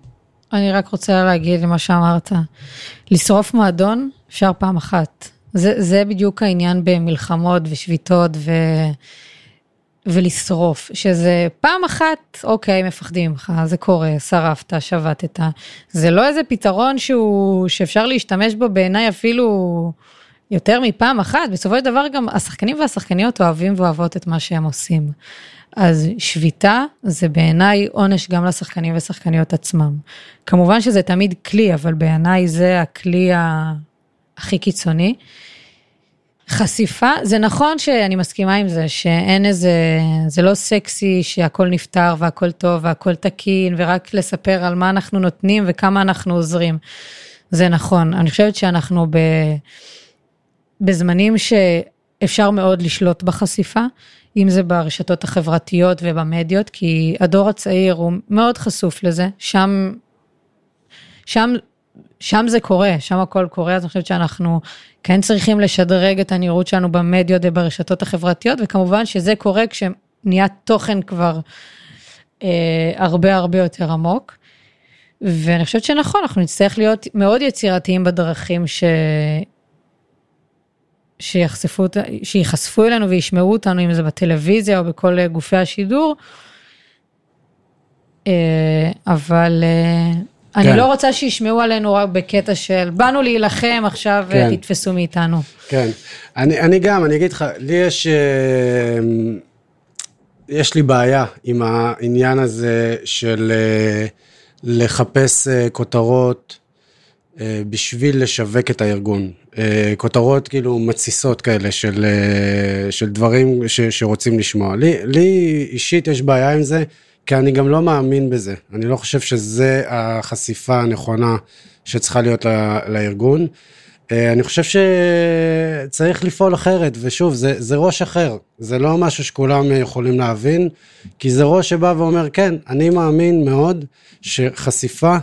[SPEAKER 4] אני רק רוצה להגיד למה שאמרת, לשרוף מועדון אפשר פעם אחת. זה, זה בדיוק העניין במלחמות ושביתות ו... ולשרוף, שזה פעם אחת, אוקיי, מפחדים ממך, זה קורה, שרפת, שבתת. זה לא איזה פתרון שהוא, שאפשר להשתמש בו בעיניי אפילו יותר מפעם אחת. בסופו של דבר גם השחקנים והשחקניות אוהבים ואוהבות את מה שהם עושים. אז שביתה זה בעיניי עונש גם לשחקנים ושחקניות עצמם. כמובן שזה תמיד כלי, אבל בעיניי זה הכלי הכי קיצוני. חשיפה, זה נכון שאני מסכימה עם זה, שאין איזה, זה לא סקסי שהכל נפתר והכל טוב והכל תקין, ורק לספר על מה אנחנו נותנים וכמה אנחנו עוזרים. זה נכון, אני חושבת שאנחנו ב, בזמנים שאפשר מאוד לשלוט בחשיפה, אם זה ברשתות החברתיות ובמדיות, כי הדור הצעיר הוא מאוד חשוף לזה, שם, שם שם זה קורה, שם הכל קורה, אז אני חושבת שאנחנו כן צריכים לשדרג את הנראות שלנו במדיות וברשתות החברתיות, וכמובן שזה קורה כשנהיה תוכן כבר אה, הרבה הרבה יותר עמוק. ואני חושבת שנכון, אנחנו נצטרך להיות מאוד יצירתיים בדרכים ש... שיחשפו, שיחשפו אלינו וישמעו אותנו, אם זה בטלוויזיה או בכל גופי השידור. אה, אבל אה, אני כן. לא רוצה שישמעו עלינו רק בקטע של באנו להילחם, עכשיו כן. תתפסו מאיתנו.
[SPEAKER 3] כן, אני, אני גם, אני אגיד לך, לי יש, אה, יש לי בעיה עם העניין הזה של אה, לחפש אה, כותרות בשביל לשווק את הארגון. כותרות כאילו מתסיסות כאלה של, של דברים ש, שרוצים לשמוע. לי, לי אישית יש בעיה עם זה. כי אני גם לא מאמין בזה. אני לא חושב שזה החשיפה הנכונה שצריכה להיות לארגון. אה, אני חושב שצריך לפעול אחרת, ושוב, זה, זה ראש אחר, זה לא משהו שכולם יכולים להבין, כי זה ראש שבא ואומר, כן, אני מאמין מאוד שחשיפה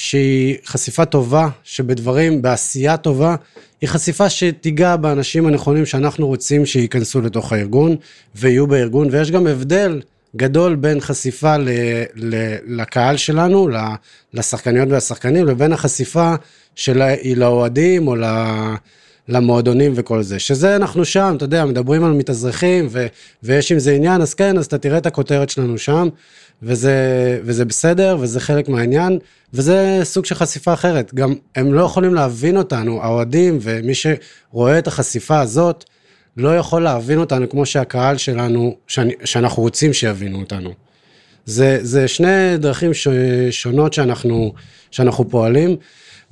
[SPEAKER 3] שהיא חשיפה טובה, שבדברים, בעשייה טובה, היא חשיפה שתיגע באנשים הנכונים שאנחנו רוצים שייכנסו לתוך הארגון ויהיו בארגון, ויש גם הבדל גדול בין חשיפה ל, ל, לקהל שלנו, לשחקניות והשחקנים, לבין החשיפה של, לאוהדים או למועדונים וכל זה. שזה אנחנו שם, אתה יודע, מדברים על מתאזרחים ו, ויש עם זה עניין, אז כן, אז אתה תראה את הכותרת שלנו שם, וזה, וזה בסדר, וזה חלק מהעניין, וזה סוג של חשיפה אחרת. גם הם לא יכולים להבין אותנו, האוהדים ומי שרואה את החשיפה הזאת, לא יכול להבין אותנו כמו שהקהל שלנו, שאני, שאנחנו רוצים שיבינו אותנו. זה, זה שני דרכים ש, שונות שאנחנו, שאנחנו פועלים,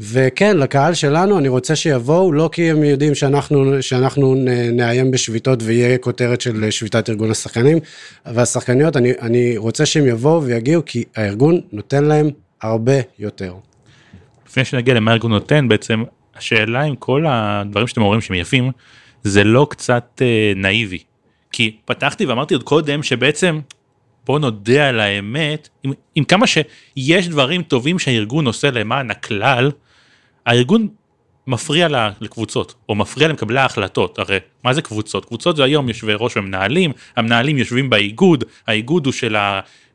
[SPEAKER 3] וכן, לקהל שלנו, אני רוצה שיבואו, לא כי הם יודעים שאנחנו, שאנחנו נאיים בשביתות ויהיה כותרת של שביתת ארגון השחקנים והשחקניות, אני, אני רוצה שהם יבואו ויגיעו, כי הארגון נותן להם הרבה יותר.
[SPEAKER 2] לפני שנגיע למה הארגון נותן בעצם השאלה אם כל הדברים שאתם אומרים שהם יפים זה לא קצת אה, נאיבי. כי פתחתי ואמרתי עוד קודם שבעצם בוא נודה על האמת עם, עם כמה שיש דברים טובים שהארגון עושה למען הכלל הארגון מפריע לקבוצות או מפריע למקבלי ההחלטות. הרי מה זה קבוצות? קבוצות זה היום יושבי ראש ומנהלים המנהלים יושבים באיגוד האיגוד הוא של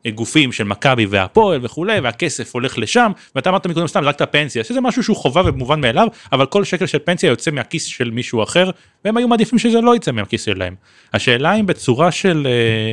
[SPEAKER 2] הגופים של מכבי והפועל וכולי והכסף הולך לשם ואתה אמרת מקודם סתם רק את הפנסיה שזה משהו שהוא חובה ומובן מאליו אבל כל שקל של פנסיה יוצא מהכיס של מישהו אחר והם היו מעדיפים שזה לא יצא מהכיס שלהם. השאלה אם בצורה של. אה,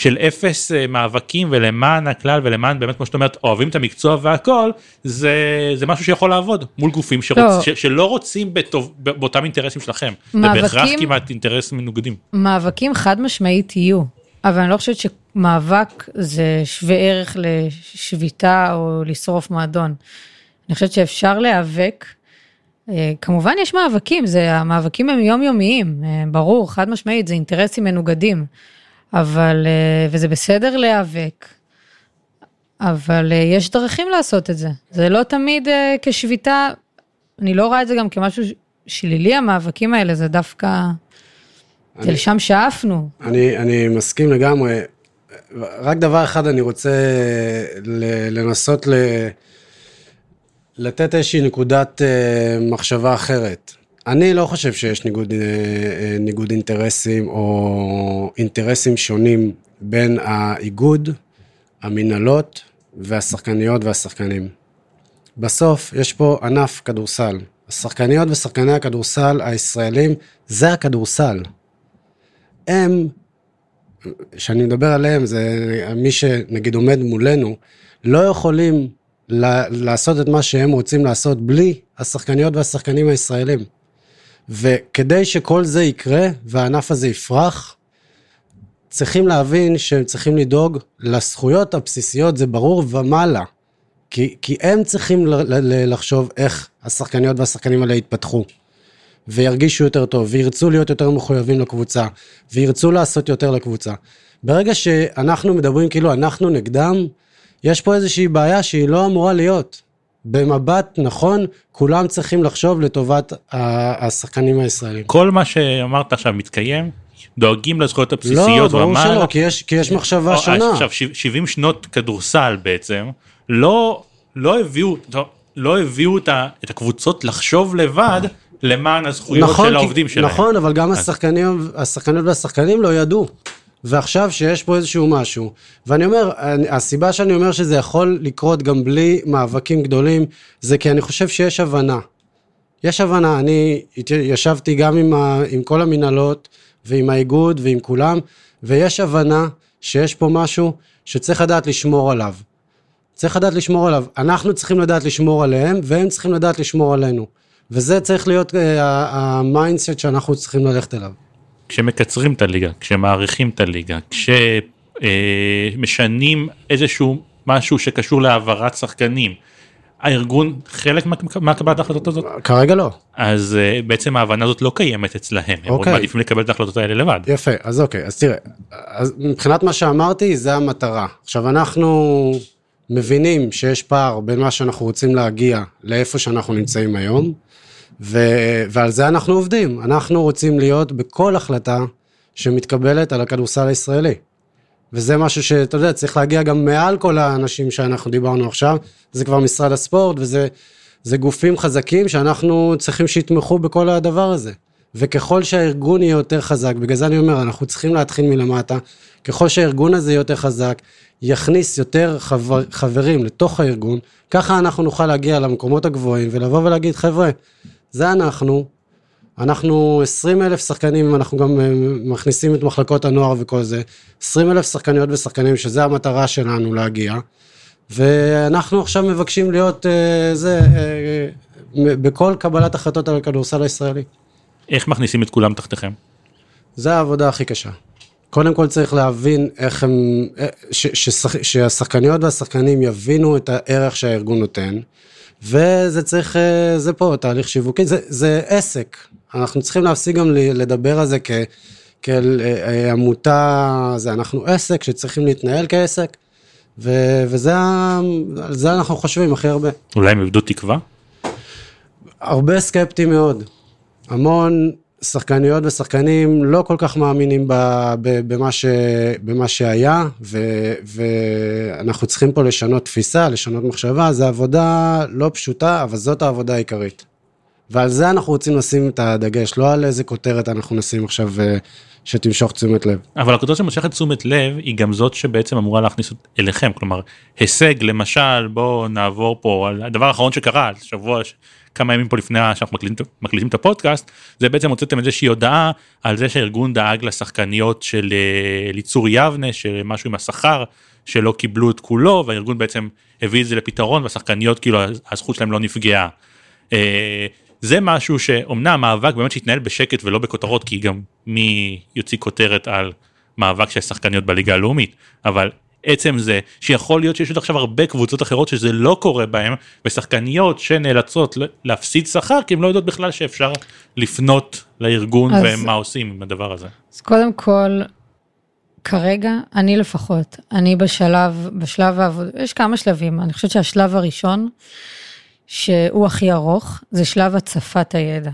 [SPEAKER 2] של אפס אה, מאבקים ולמען הכלל ולמען באמת כמו שאת אומרת אוהבים את המקצוע והכל זה זה משהו שיכול לעבוד מול גופים שרוצ. ש, שלא רוצים בטוב, באותם אינטרסים שלכם. זה
[SPEAKER 4] מאבקים-
[SPEAKER 2] בהכרח כמעט אינטרס מנוגדים.
[SPEAKER 4] מאבקים חד משמעית יהיו, אבל אני לא חושבת שמאבק זה שווה ערך לשביתה או לשרוף מועדון. אני חושבת שאפשר להיאבק. אה, כמובן יש מאבקים, זה, המאבקים הם יומיומיים, אה, ברור, חד משמעית, זה אינטרסים מנוגדים. אבל, אה, וזה בסדר להיאבק, אבל אה, יש דרכים לעשות את זה. זה לא תמיד אה, כשביתה, אני לא רואה את זה גם כמשהו שלילי, המאבקים האלה, זה דווקא, זה
[SPEAKER 3] אני-
[SPEAKER 4] לשם שאפנו.
[SPEAKER 3] אני, אני מסכים לגמרי. רק דבר אחד אני רוצה לנסות ל... לתת איזושהי נקודת מחשבה אחרת. אני לא חושב שיש ניגוד, אה, אה, ניגוד אינטרסים או אינטרסים שונים בין האיגוד, המנהלות והשחקניות והשחקנים. בסוף יש פה ענף כדורסל. השחקניות ושחקני הכדורסל הישראלים זה הכדורסל. הם, כשאני מדבר עליהם, זה מי שנגיד עומד מולנו, לא יכולים לעשות את מה שהם רוצים לעשות בלי השחקניות והשחקנים הישראלים. וכדי שכל זה יקרה והענף הזה יפרח, צריכים להבין שהם צריכים לדאוג לזכויות הבסיסיות, זה ברור, ומעלה. כי, כי הם צריכים לחשוב איך השחקניות והשחקנים האלה יתפתחו. וירגישו יותר טוב, וירצו להיות יותר מחויבים לקבוצה, וירצו לעשות יותר לקבוצה. ברגע שאנחנו מדברים כאילו אנחנו נגדם, יש פה איזושהי בעיה שהיא לא אמורה להיות. במבט נכון, כולם צריכים לחשוב לטובת השחקנים הישראלים.
[SPEAKER 2] כל מה שאמרת עכשיו מתקיים, דואגים לזכויות
[SPEAKER 3] לא,
[SPEAKER 2] הבסיסיות
[SPEAKER 3] ברור
[SPEAKER 2] ומעלה.
[SPEAKER 3] שלא, כי יש, כי יש מחשבה
[SPEAKER 2] או,
[SPEAKER 3] שונה.
[SPEAKER 2] עכשיו ש- 70 שנות כדורסל בעצם, לא, לא הביאו, לא, לא הביאו את, ה, את הקבוצות לחשוב לבד למען הזכויות של
[SPEAKER 3] כי-
[SPEAKER 2] העובדים שלהם.
[SPEAKER 3] נכון, אבל גם השחקנים, השחקניות והשחקנים לא ידעו. ועכשיו שיש פה איזשהו משהו, ואני אומר, הסיבה שאני אומר שזה יכול לקרות גם בלי מאבקים גדולים, זה כי אני חושב שיש הבנה. יש הבנה, אני ישבתי גם עם, ה, עם כל המנהלות ועם האיגוד ועם כולם, ויש הבנה שיש פה משהו שצריך לדעת לשמור עליו. צריך לדעת לשמור עליו. אנחנו צריכים לדעת לשמור עליהם, והם צריכים לדעת לשמור עלינו. וזה צריך להיות אה, ה mindset שאנחנו צריכים ללכת אליו.
[SPEAKER 2] כשמקצרים את הליגה, כשמאריכים את הליגה, כשמשנים איזשהו משהו שקשור להעברת שחקנים, הארגון חלק מה- מהקבלת ההחלטות הזאת,
[SPEAKER 3] כרגע לא.
[SPEAKER 2] אז אה, בעצם ההבנה הזאת לא קיימת אצלהם, הם
[SPEAKER 3] אוקיי.
[SPEAKER 2] מעדיפים לקבל את ההחלטות האלה לבד.
[SPEAKER 3] יפה, אז אוקיי, אז תראה, אז מבחינת מה שאמרתי, זה המטרה. עכשיו, אנחנו מבינים שיש פער בין מה שאנחנו רוצים להגיע לאיפה שאנחנו נמצאים היום, ו... ועל זה אנחנו עובדים. אנחנו רוצים להיות בכל החלטה שמתקבלת על הכדורסל הישראלי. וזה משהו שאתה יודע, צריך להגיע גם מעל כל האנשים שאנחנו דיברנו עכשיו, זה כבר משרד הספורט, וזה זה גופים חזקים שאנחנו צריכים שיתמכו בכל הדבר הזה. וככל שהארגון יהיה יותר חזק, בגלל זה אני אומר, אנחנו צריכים להתחיל מלמטה, ככל שהארגון הזה יהיה יותר חזק, יכניס יותר חבר, חברים לתוך הארגון, ככה אנחנו נוכל להגיע למקומות הגבוהים ולבוא ולהגיד, חבר'ה, זה אנחנו, אנחנו 20 אלף שחקנים, אנחנו גם אה, מכניסים את מחלקות הנוער וכל זה, 20 אלף שחקניות ושחקנים, שזה המטרה שלנו להגיע, ואנחנו עכשיו מבקשים להיות אה, זה, אה, אה, בכל קבלת החלטות על הכדורסל הישראלי.
[SPEAKER 2] איך מכניסים את כולם תחתיכם?
[SPEAKER 3] זה העבודה הכי קשה. קודם כל צריך להבין איך הם, אה, ש, ששח, שהשחקניות והשחקנים יבינו את הערך שהארגון נותן, וזה צריך, אה, זה פה תהליך שיווקי, זה, זה עסק. אנחנו צריכים להפסיק גם לדבר על זה כ, כאל אה, אה, עמותה, זה אנחנו עסק שצריכים להתנהל כעסק, ו, וזה, על זה אנחנו חושבים הכי הרבה.
[SPEAKER 2] אולי הם איבדו תקווה?
[SPEAKER 3] הרבה סקפטיים מאוד. המון שחקניות ושחקנים לא כל כך מאמינים ב, ב, במה, ש, במה שהיה, ו, ואנחנו צריכים פה לשנות תפיסה, לשנות מחשבה, זו עבודה לא פשוטה, אבל זאת העבודה העיקרית. ועל זה אנחנו רוצים לשים את הדגש, לא על איזה כותרת אנחנו נשים עכשיו אה, שתמשוך תשומת לב.
[SPEAKER 2] אבל הכותרת שמושכת תשומת לב היא גם זאת שבעצם אמורה להכניס אליכם כלומר הישג למשל בואו נעבור פה הדבר האחרון שקרה שבוע כמה ימים פה לפני שאנחנו מקליטים, מקליטים את הפודקאסט זה בעצם הוצאתם איזושהי הודעה על זה שהארגון דאג לשחקניות של אה, ליצור יבנה שמשהו עם השכר שלא קיבלו את כולו והארגון בעצם הביא את זה לפתרון והשחקניות כאילו הזכות שלהם לא נפגעה. אה, זה משהו שאומנם מאבק באמת שהתנהל בשקט ולא בכותרות כי גם מי יוציא כותרת על מאבק של שחקניות בליגה הלאומית אבל עצם זה שיכול להיות שיש עוד עכשיו הרבה קבוצות אחרות שזה לא קורה בהם ושחקניות שנאלצות להפסיד שכר כי הן לא יודעות בכלל שאפשר לפנות לארגון
[SPEAKER 4] אז-
[SPEAKER 2] ומה עושים עם הדבר הזה.
[SPEAKER 4] אז קודם כל, כרגע, אני לפחות, אני בשלב, בשלב העבודה, יש כמה שלבים, אני חושבת שהשלב הראשון, שהוא הכי ארוך, זה שלב הצפת הידע.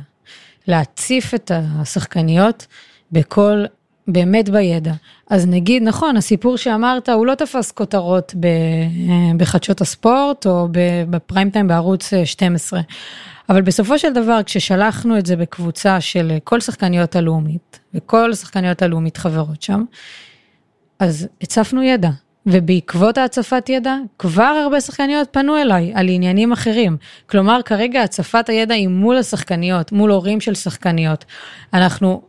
[SPEAKER 4] להציף את השחקניות בכל, באמת בידע. אז נגיד, נכון, הסיפור שאמרת, הוא לא תפס כותרות ב, בחדשות הספורט או בפריים טיים בערוץ אה, 12. אבל בסופו של דבר, כששלחנו את זה בקבוצה של אה, כל שחקניות הלאומית, וכל שחקניות הלאומית חברות שם, אז הצפנו ידע. ובעקבות ההצפת ידע, כבר הרבה שחקניות פנו אליי על עניינים אחרים. כלומר, כרגע הצפת הידע היא מול השחקניות, מול הורים של שחקניות. אנחנו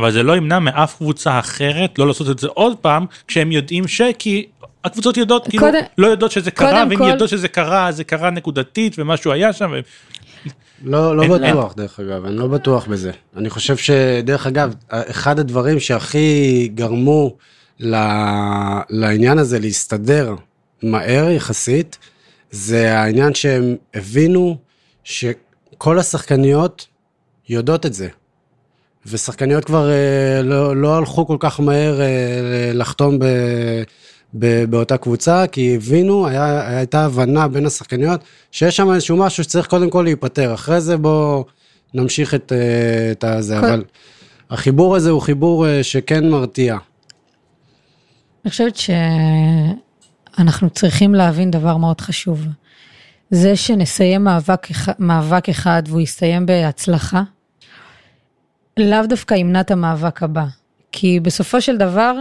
[SPEAKER 2] אבל זה לא ימנע מאף קבוצה אחרת לא לעשות את זה עוד פעם כשהם יודעים שכי הקבוצות יודעות כאילו
[SPEAKER 4] קודם-
[SPEAKER 2] לא יודעות שזה קרה ואם
[SPEAKER 4] כל-
[SPEAKER 2] יודעות שזה קרה זה קרה נקודתית ומשהו היה שם. ו-
[SPEAKER 3] לא, לא
[SPEAKER 2] אין-
[SPEAKER 3] בטוח, דרך אגב, אני לא בטוח בזה. אני חושב שדרך אגב, אחד הדברים שהכי גרמו ל... לעניין הזה להסתדר מהר יחסית, זה העניין שהם הבינו שכל השחקניות יודעות את זה. ושחקניות כבר אה, לא, לא הלכו כל כך מהר אה, לחתום ב, ב, באותה קבוצה, כי הבינו, היה, הייתה הבנה בין השחקניות, שיש שם איזשהו משהו שצריך קודם כל להיפתר. אחרי זה בואו נמשיך את, אה, את הזה,
[SPEAKER 4] כל-
[SPEAKER 3] אבל החיבור הזה הוא חיבור אה, שכן מרתיע.
[SPEAKER 4] אני חושבת שאנחנו צריכים להבין דבר מאוד חשוב. זה שנסיים מאבק, מאבק אחד והוא יסתיים בהצלחה, לאו דווקא ימנע את המאבק הבא. כי בסופו של דבר,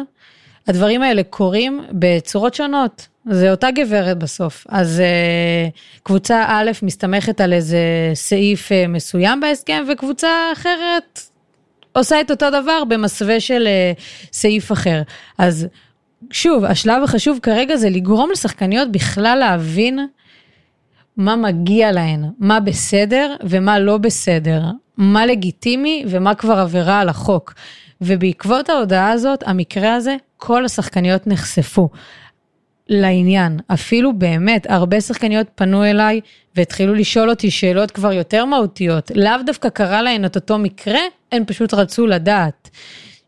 [SPEAKER 4] הדברים האלה קורים בצורות שונות. זה אותה גברת בסוף. אז uh, קבוצה א' מסתמכת על איזה סעיף uh, מסוים בהסכם, וקבוצה אחרת עושה את אותו דבר במסווה של uh, סעיף אחר. אז שוב, השלב החשוב כרגע זה לגרום לשחקניות בכלל להבין מה מגיע להן, מה בסדר ומה לא בסדר, מה לגיטימי ומה כבר עבירה על החוק. ובעקבות ההודעה הזאת, המקרה הזה, כל השחקניות נחשפו לעניין. אפילו באמת, הרבה שחקניות פנו אליי והתחילו לשאול אותי שאלות כבר יותר מהותיות. לאו דווקא קרה להן את אותו מקרה, הן פשוט רצו לדעת.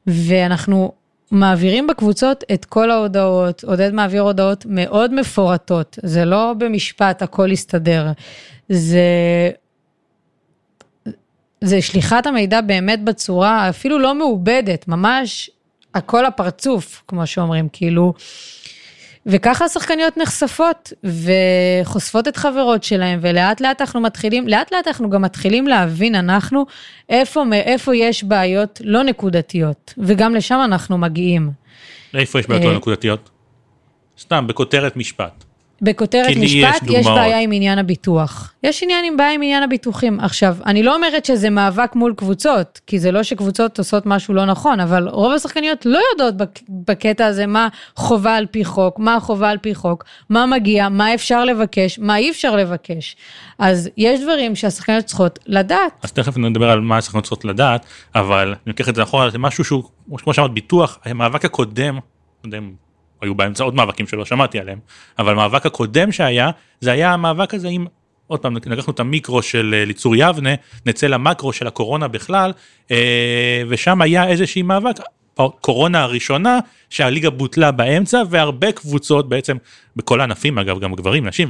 [SPEAKER 4] ואנחנו מעבירים בקבוצות את כל ההודעות, עודד מעביר הודעות מאוד מפורטות, זה לא במשפט הכל יסתדר, זה, זה שליחת המידע באמת בצורה אפילו לא מעובדת, ממש הכל הפרצוף, כמו שאומרים, כאילו, וככה השחקניות נחשפות וחושפות את חברות שלהם, ולאט לאט אנחנו מתחילים, לאט לאט אנחנו גם מתחילים להבין אנחנו איפה, איפה יש בעיות לא נקודתיות, וגם לשם אנחנו מגיעים.
[SPEAKER 2] איפה יש בעיות
[SPEAKER 4] אה,
[SPEAKER 2] לא נקודתיות? סתם בכותרת משפט.
[SPEAKER 4] בכותרת
[SPEAKER 2] כי יש
[SPEAKER 4] משפט, יש,
[SPEAKER 2] דוגמאות.
[SPEAKER 4] בעיה עם עניין הביטוח. יש עניין עם בעיה עם עניין הביטוחים. עכשיו, אני לא אומרת שזה מאבק מול קבוצות, כי זה לא שקבוצות עושות משהו לא נכון, אבל רוב השחקניות לא יודעות בק- בקטע הזה מה חובה על פי חוק, מה חובה על פי חוק, מה מגיע, מה אפשר לבקש, מה אי אפשר לבקש. אז יש דברים שהשחקניות צריכות לדעת.
[SPEAKER 2] אז תכף נדבר על מה השחקנות צריכות לדעת, אבל אני לוקח את זה אחורה, זה משהו שהוא, כמו שאמרת, ביטוח, המאבק הקודם, אם היו באמצע עוד מאבקים שלא שמעתי עליהם, אבל המאבק הקודם שהיה, זה היה המאבק הזה עם עוד פעם, לקחנו את המיקרו של אה, ליצור יבנה, נצא למקרו של הקורונה בכלל, אה, ושם היה איזושהי מאבק, קורונה הראשונה, שהליגה בוטלה באמצע, והרבה קבוצות בעצם, בכל הענפים אגב, גם גברים, נשים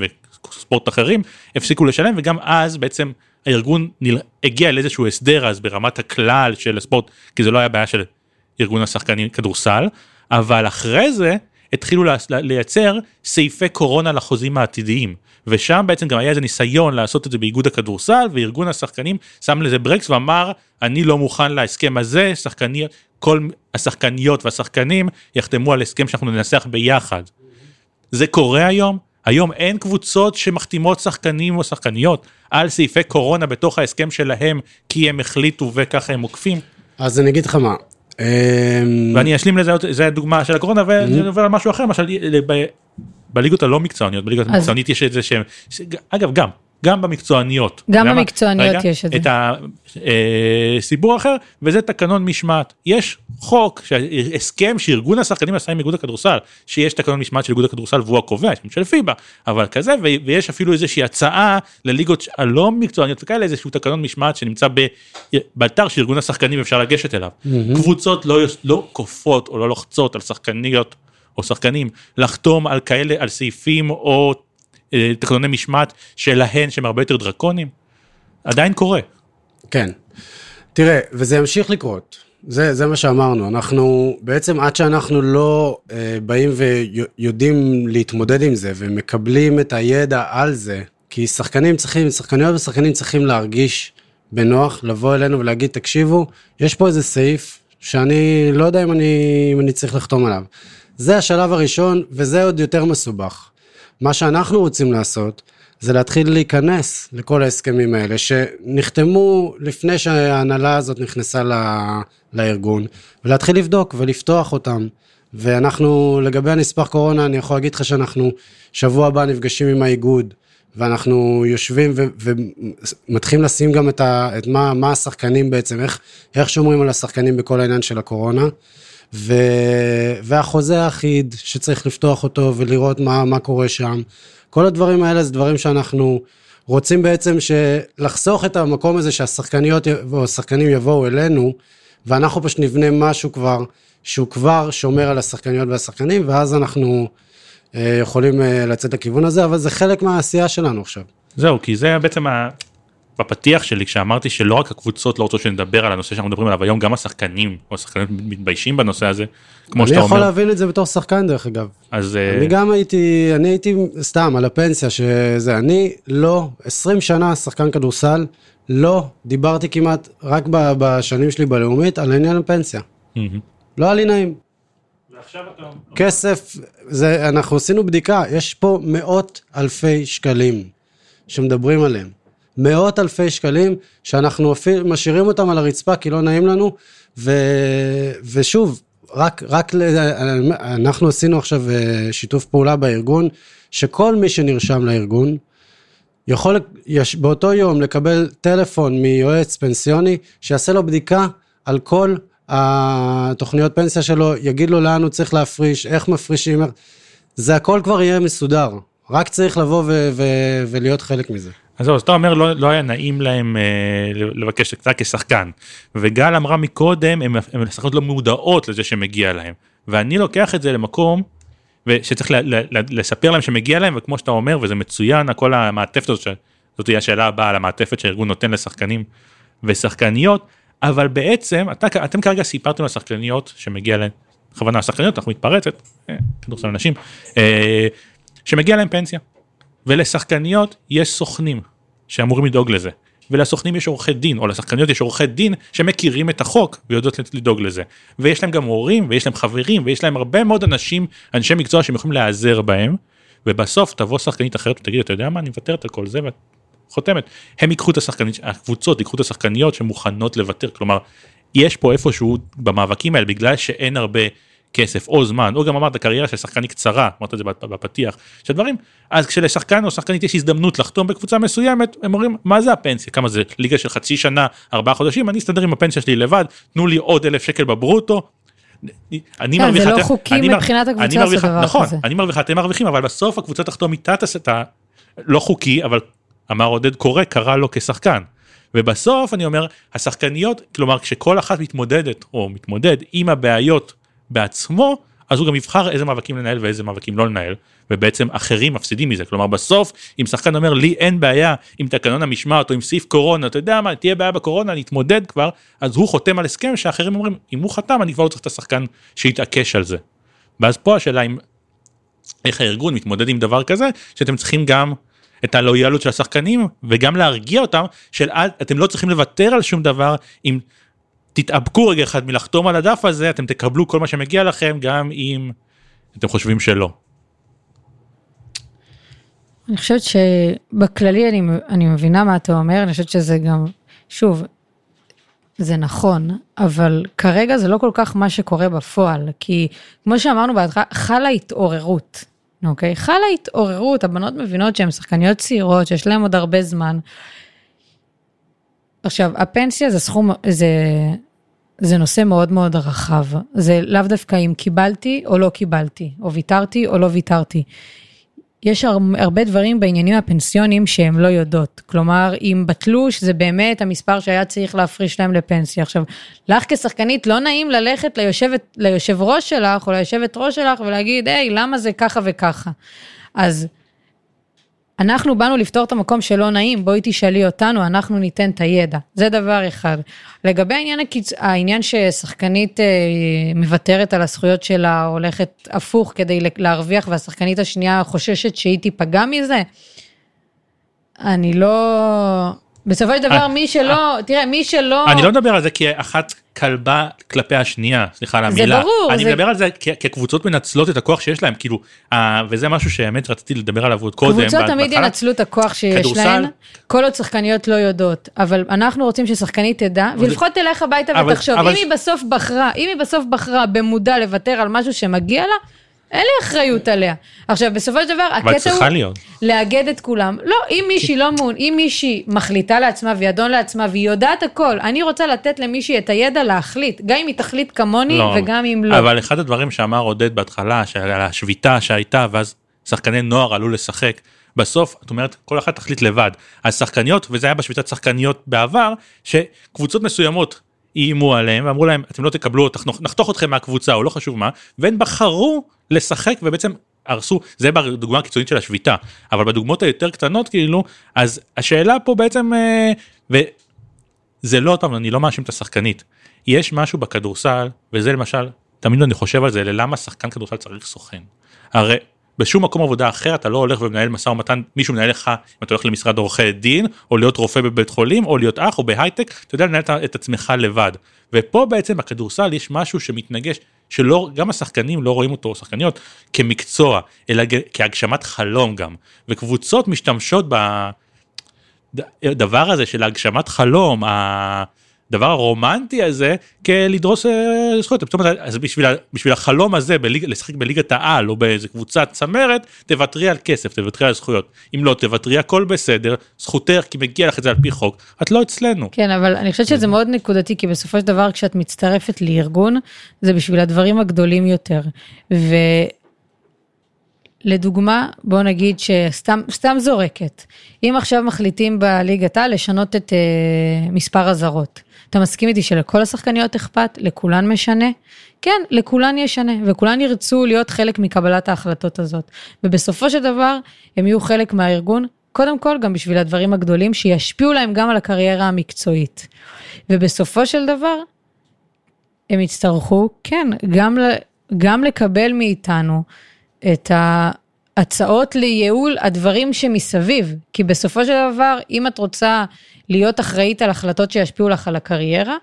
[SPEAKER 2] וספורט אחרים, הפסיקו לשלם, וגם אז בעצם הארגון ניל... הגיע לאיזשהו הסדר אז ברמת הכלל של הספורט, כי זה לא היה בעיה של ארגון השחקנים כדורסל, אבל אחרי זה התחילו לייצר סעיפי קורונה לחוזים העתידיים. ושם בעצם גם היה איזה ניסיון לעשות את זה באיגוד הכדורסל, וארגון השחקנים שם לזה ברקס ואמר, אני לא מוכן להסכם הזה, שחקניות, כל השחקניות והשחקנים יחתמו על הסכם שאנחנו ננסח ביחד. זה קורה היום? היום אין קבוצות שמחתימות שחקנים או שחקניות על סעיפי קורונה בתוך ההסכם שלהם, כי הם החליטו וככה הם עוקפים.
[SPEAKER 3] אז אני אגיד לך מה. אמ,
[SPEAKER 2] ואני אשלים לזה, זה הדוגמה של הקורונה, ואני עובר על משהו אחר, למשל בליגות הלא מקצועניות, בליגות המקצוענית יש את זה שהם, אגב גם, גם במקצועניות.
[SPEAKER 4] גם במקצועניות רגע, יש את זה.
[SPEAKER 2] את הסיפור אה, אחר, וזה תקנון משמעת. יש חוק, הסכם שארגון השחקנים עשה עם איגוד הכדורסל, שיש תקנון משמעת של איגוד הכדורסל והוא הקובע, של פיבה, אבל כזה, ויש אפילו איזושהי הצעה לליגות הלא מקצועניות וכאלה, איזשהו תקנון משמעת שנמצא באתר של ארגון השחקנים אפשר לגשת אליו. Mm-hmm. קבוצות לא, לא כופות או לא לוחצות על שחקניות או שחקנים לחתום על כאלה, על סעיפים או תקנוני משמעת שלהן שהם הרבה יותר דרקונים, עדיין קורה.
[SPEAKER 3] כן. תראה, וזה ימשיך לקרות. זה, זה מה שאמרנו, אנחנו בעצם עד שאנחנו לא אה, באים ויודעים להתמודד עם זה ומקבלים את הידע על זה, כי שחקנים צריכים, שחקניות ושחקנים צריכים להרגיש בנוח, לבוא אלינו ולהגיד, תקשיבו, יש פה איזה סעיף שאני לא יודע אם אני, אם אני צריך לחתום עליו. זה השלב הראשון, וזה עוד יותר מסובך. מה שאנחנו רוצים לעשות, זה להתחיל להיכנס לכל ההסכמים האלה, שנחתמו לפני שההנהלה הזאת נכנסה לארגון, ולהתחיל לבדוק ולפתוח אותם. ואנחנו, לגבי הנספח קורונה, אני יכול להגיד לך שאנחנו שבוע הבא נפגשים עם האיגוד, ואנחנו יושבים ומתחילים לשים גם את, ה, את מה, מה השחקנים בעצם, איך, איך שומרים על השחקנים בכל העניין של הקורונה. ו... והחוזה האחיד שצריך לפתוח אותו ולראות מה, מה קורה שם. כל הדברים האלה זה דברים שאנחנו רוצים בעצם לחסוך את המקום הזה שהשחקניות או השחקנים יבואו אלינו, ואנחנו פשוט נבנה משהו כבר, שהוא כבר שומר על השחקניות והשחקנים, ואז אנחנו אה, יכולים אה, לצאת לכיוון הזה, אבל זה חלק מהעשייה שלנו עכשיו.
[SPEAKER 2] זהו, כי זה בעצם ה... בפתיח שלי כשאמרתי שלא רק הקבוצות לא רוצות שנדבר על הנושא שאנחנו מדברים עליו היום גם השחקנים או השחקנים מתביישים בנושא הזה כמו שאתה אומר.
[SPEAKER 3] אני יכול להבין את זה בתור שחקן דרך אגב.
[SPEAKER 2] אז
[SPEAKER 3] אני אה, גם הייתי אני הייתי סתם על הפנסיה שזה אני לא 20 שנה שחקן כדורסל לא דיברתי כמעט רק בשנים שלי בלאומית על עניין הפנסיה. לא היה לי נעים. כסף זה אנחנו עשינו בדיקה יש פה מאות אלפי שקלים שמדברים עליהם. מאות אלפי שקלים, שאנחנו אפילו משאירים אותם על הרצפה כי לא נעים לנו, ו, ושוב, רק, רק אנחנו עשינו עכשיו אה, שיתוף פעולה בארגון, שכל מי שנרשם לארגון, יכול יש, באותו יום לקבל טלפון מיועץ פנסיוני, שיעשה לו בדיקה על כל התוכניות פנסיה שלו, יגיד לו לאן הוא צריך להפריש, איך מפרישים, זה הכל כבר יהיה מסודר. רק צריך לבוא ו- ו- ולהיות חלק מזה.
[SPEAKER 2] אז זהו, אז אתה אומר לא, לא היה נעים להם אה, לבקש קצת כשחקן. וגל אמרה מקודם, הם, הם לא מודעות לזה שמגיע להם. ואני לוקח את זה למקום שצריך ל, ל, ל, לספר להם שמגיע להם, וכמו שאתה אומר, וזה מצוין, הכל המעטפת הזאת, זאת תהיה השאלה הבאה על המעטפת שהארגון נותן לשחקנים ושחקניות, אבל בעצם, אתה, אתם כרגע סיפרתם לשחקניות שמגיע להם, בכוונה השחקניות, אנחנו מתפרצת, אה, כדורסל אנשים, אה, שמגיע להם פנסיה. ולשחקניות יש סוכנים שאמורים לדאוג לזה. ולסוכנים יש עורכי דין, או לשחקניות יש עורכי דין שמכירים את החוק ויודעות לדאוג לזה. ויש להם גם הורים, ויש להם חברים, ויש להם הרבה מאוד אנשים, אנשי מקצוע שהם יכולים להיעזר בהם, ובסוף תבוא שחקנית אחרת ותגיד, אתה יודע מה, אני מוותרת על כל זה, ואת חותמת. הם ייקחו את השחקנית, הקבוצות ייקחו את השחקניות שמוכנות לוותר, כלומר, יש פה איפשהו במאבקים האלה, בגלל שאין הרבה כסף או זמן, או גם אמרת קריירה של שחקן היא קצרה, אמרת את זה בפתיח, של דברים, אז כשלשחקן או שחקנית יש הזדמנות לחתום בקבוצה מסוימת, הם אומרים, מה זה הפנסיה? כמה זה ליגה של חצי שנה, ארבעה חודשים, אני אסתדר עם הפנסיה שלי לבד, תנו לי עוד אלף שקל בברוטו.
[SPEAKER 4] אני כן, מרוויחה, זה לא חוקי מבחינת הקבוצה לעשות דבר
[SPEAKER 2] נכון, כזה. אני מרוויחה, אתם מרוויחים, אבל בסוף הקבוצה תחתום איתה את ה... לא חוקי, אבל אמר עודד קורא, קרא לו כשחקן. ובסוף אני אומר, השחקניות, כלומר כשכל אחת מתמודדת או מתמודד עם הבעיות בעצמו, אז הוא גם יבחר איזה מאבקים לנהל ואיזה מאבקים לא לנהל, ובעצם אחרים מפסידים מזה. כלומר בסוף, אם שחקן אומר לי אין בעיה עם תקנון המשמעת או עם סעיף קורונה, אתה יודע מה, תהיה בעיה בקורונה, אני אתמודד כבר, אז הוא חותם על הסכם שאחרים אומרים, אם הוא חתם אני כבר לא צריך את השחקן שיתעקש על זה. ואז פה השאלה אם, איך הארגון מתמודד עם דבר כזה, שאתם צריכים גם את הלויאליות של השחקנים וגם להרגיע אותם של אתם לא צריכים לוותר על שום דבר אם תתאבקו רגע אחד מלחתום על הדף הזה אתם תקבלו כל מה שמגיע לכם גם אם אתם חושבים שלא.
[SPEAKER 4] אני חושבת שבכללי אני, אני מבינה מה אתה אומר, אני חושבת שזה גם, שוב, זה נכון, אבל כרגע זה לא כל כך מה שקורה בפועל, כי כמו שאמרנו בהתחלה, חלה התעוררות, אוקיי? חלה התעוררות, הבנות מבינות שהן שחקניות צעירות, שיש להן עוד הרבה זמן. עכשיו, הפנסיה זה סכום, זה, זה נושא מאוד מאוד רחב. זה לאו דווקא אם קיבלתי או לא קיבלתי, או ויתרתי או לא ויתרתי. יש הרבה דברים בעניינים הפנסיונים שהן לא יודעות. כלומר, אם בתלוש זה באמת המספר שהיה צריך להפריש להם לפנסיה. עכשיו, לך כשחקנית לא נעים ללכת ליושבת, ליושב ראש שלך או ליושבת ראש שלך ולהגיד, היי, למה זה ככה וככה. אז אנחנו באנו לפתור את המקום שלא נעים, בואי תשאלי אותנו, אנחנו ניתן את הידע. זה דבר אחד. לגבי העניין, הקיצ... העניין ששחקנית אה, מוותרת על הזכויות שלה, הולכת הפוך כדי להרוויח, והשחקנית השנייה חוששת שהיא תיפגע מזה, אני לא... בסופו של דבר, אה, מי שלא, אה, תראה, מי שלא...
[SPEAKER 2] אני לא מדבר על זה כאחת כלבה כלפי השנייה, סליחה על המילה.
[SPEAKER 4] זה ברור.
[SPEAKER 2] אני זה... מדבר על זה כקבוצות מנצלות את הכוח שיש להם, כאילו, וזה משהו שהאמת רציתי לדבר עליו עוד קודם.
[SPEAKER 4] קבוצות תמיד ינצלו את הכוח שיש כדורסל... להן, כל עוד שחקניות לא יודעות, אבל אנחנו רוצים ששחקנית תדע, ולפחות תלך הביתה אבל, ותחשוב, אבל... אם היא בסוף בחרה, אם היא בסוף בחרה במודע לוותר על משהו שמגיע לה, אין לי אחריות עליה. עכשיו, בסופו של דבר, הקטע הוא להיות. לאגד את כולם. לא, אם מישהי לא מעון, אם מישהי מחליטה לעצמה והיא אדון לעצמה והיא יודעת הכל, אני רוצה לתת למישהי את הידע להחליט, גם אם היא תחליט כמוני לא, וגם אם לא.
[SPEAKER 2] אבל אחד הדברים שאמר עודד בהתחלה, על השביתה שהייתה, ואז שחקני נוער עלו לשחק, בסוף, את אומרת, כל אחת תחליט לבד. אז שחקניות, וזה היה בשביתת שחקניות בעבר, שקבוצות מסוימות איימו עליהם ואמרו להם אתם לא תקבלו נחתוך אתכם מהקבוצה או לא חשוב מה והם בחרו לשחק ובעצם הרסו זה בדוגמה הקיצונית של השביתה אבל בדוגמאות היותר קטנות כאילו אז השאלה פה בעצם אה, וזה לא אותם אני לא מאשים את השחקנית. יש משהו בכדורסל וזה למשל תמיד אני חושב על זה ללמה שחקן כדורסל צריך סוכן. הרי בשום מקום עבודה אחר אתה לא הולך ומנהל משא ומתן, מישהו מנהל לך, אם אתה הולך למשרד עורכי דין, או להיות רופא בבית חולים, או להיות אח, או בהייטק, אתה יודע לנהל את עצמך לבד. ופה בעצם בכדורסל יש משהו שמתנגש, שלא, גם השחקנים לא רואים אותו, שחקניות, כמקצוע, אלא כהגשמת חלום גם. וקבוצות משתמשות בדבר הזה של הגשמת חלום, הדבר הרומנטי הזה כלדרוס אה, זכויות. אומרת, אז בשביל, בשביל החלום הזה בליג, לשחק בליגת העל או באיזה קבוצת צמרת, תוותרי על כסף, תוותרי על זכויות. אם לא תוותרי הכל בסדר, זכותך כי מגיע לך את זה על פי חוק, את לא אצלנו.
[SPEAKER 4] כן, אבל אני חושבת שזה מאוד נקודתי, כי בסופו של דבר כשאת מצטרפת לארגון, זה בשביל הדברים הגדולים יותר. ו... לדוגמה, בוא נגיד שסתם זורקת, אם עכשיו מחליטים בליגת העל לשנות את uh, מספר הזרות, אתה מסכים איתי שלכל השחקניות אכפת? לכולן משנה? כן, לכולן ישנה, וכולן ירצו להיות חלק מקבלת ההחלטות הזאת. ובסופו של דבר, הם יהיו חלק מהארגון, קודם כל גם בשביל הדברים הגדולים שישפיעו להם גם על הקריירה המקצועית. ובסופו של דבר, הם יצטרכו, כן, גם, גם לקבל מאיתנו את ההצעות לייעול הדברים שמסביב. כי בסופו של דבר, אם את רוצה להיות אחראית על החלטות שישפיעו לך על הקריירה,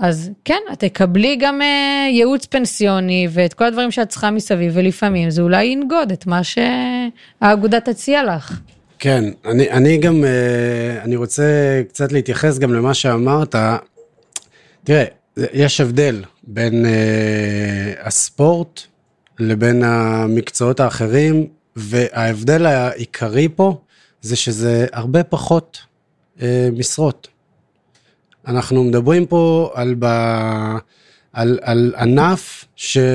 [SPEAKER 4] אז כן, את תקבלי גם uh, ייעוץ פנסיוני ואת כל הדברים שאת צריכה מסביב, ולפעמים זה אולי ינגוד את מה שהאגודה תציע לך.
[SPEAKER 3] כן, אני, אני גם, uh, אני רוצה קצת להתייחס גם למה שאמרת. תראה, יש הבדל בין uh, הספורט לבין המקצועות האחרים, וההבדל העיקרי פה זה שזה הרבה פחות אה, משרות. אנחנו מדברים פה על, ב, על, על ענף שהוא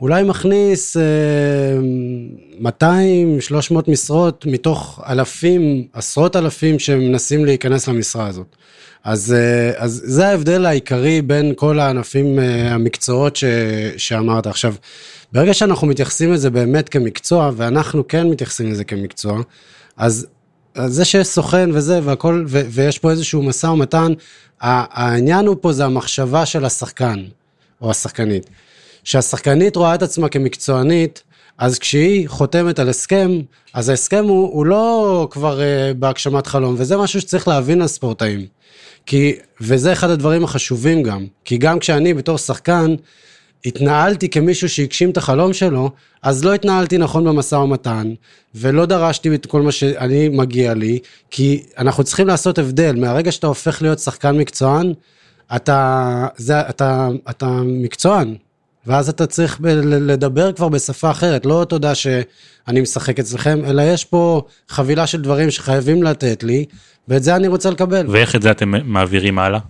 [SPEAKER 3] אולי מכניס 200, 300 משרות מתוך אלפים, עשרות אלפים שמנסים להיכנס למשרה הזאת. אז, אה, אז זה ההבדל העיקרי בין כל הענפים, אה, המקצועות ש, שאמרת. עכשיו, ברגע שאנחנו מתייחסים לזה באמת כמקצוע, ואנחנו כן מתייחסים לזה כמקצוע, אז זה שיש סוכן וזה והכל, ו, ויש פה איזשהו משא ומתן, העניין הוא פה זה המחשבה של השחקן, או השחקנית. שהשחקנית רואה את עצמה כמקצוענית, אז כשהיא חותמת על הסכם, אז ההסכם הוא, הוא לא כבר uh, בהגשמת חלום, וזה משהו שצריך להבין על ספורטאים. כי, וזה אחד הדברים החשובים גם, כי גם כשאני בתור שחקן התנהלתי כמישהו שהגשים את החלום שלו, אז לא התנהלתי נכון במשא ומתן, ולא דרשתי את כל מה שאני מגיע לי, כי אנחנו צריכים לעשות הבדל, מהרגע שאתה הופך להיות שחקן מקצוען, אתה, זה, אתה, אתה מקצוען, ואז אתה צריך לדבר כבר בשפה אחרת, לא תודה שאני משחק אצלכם, אלא יש פה חבילה של דברים שחייבים לתת לי, ואת זה אני רוצה לקבל.
[SPEAKER 2] ואיך את זה אתם מעבירים הלאה?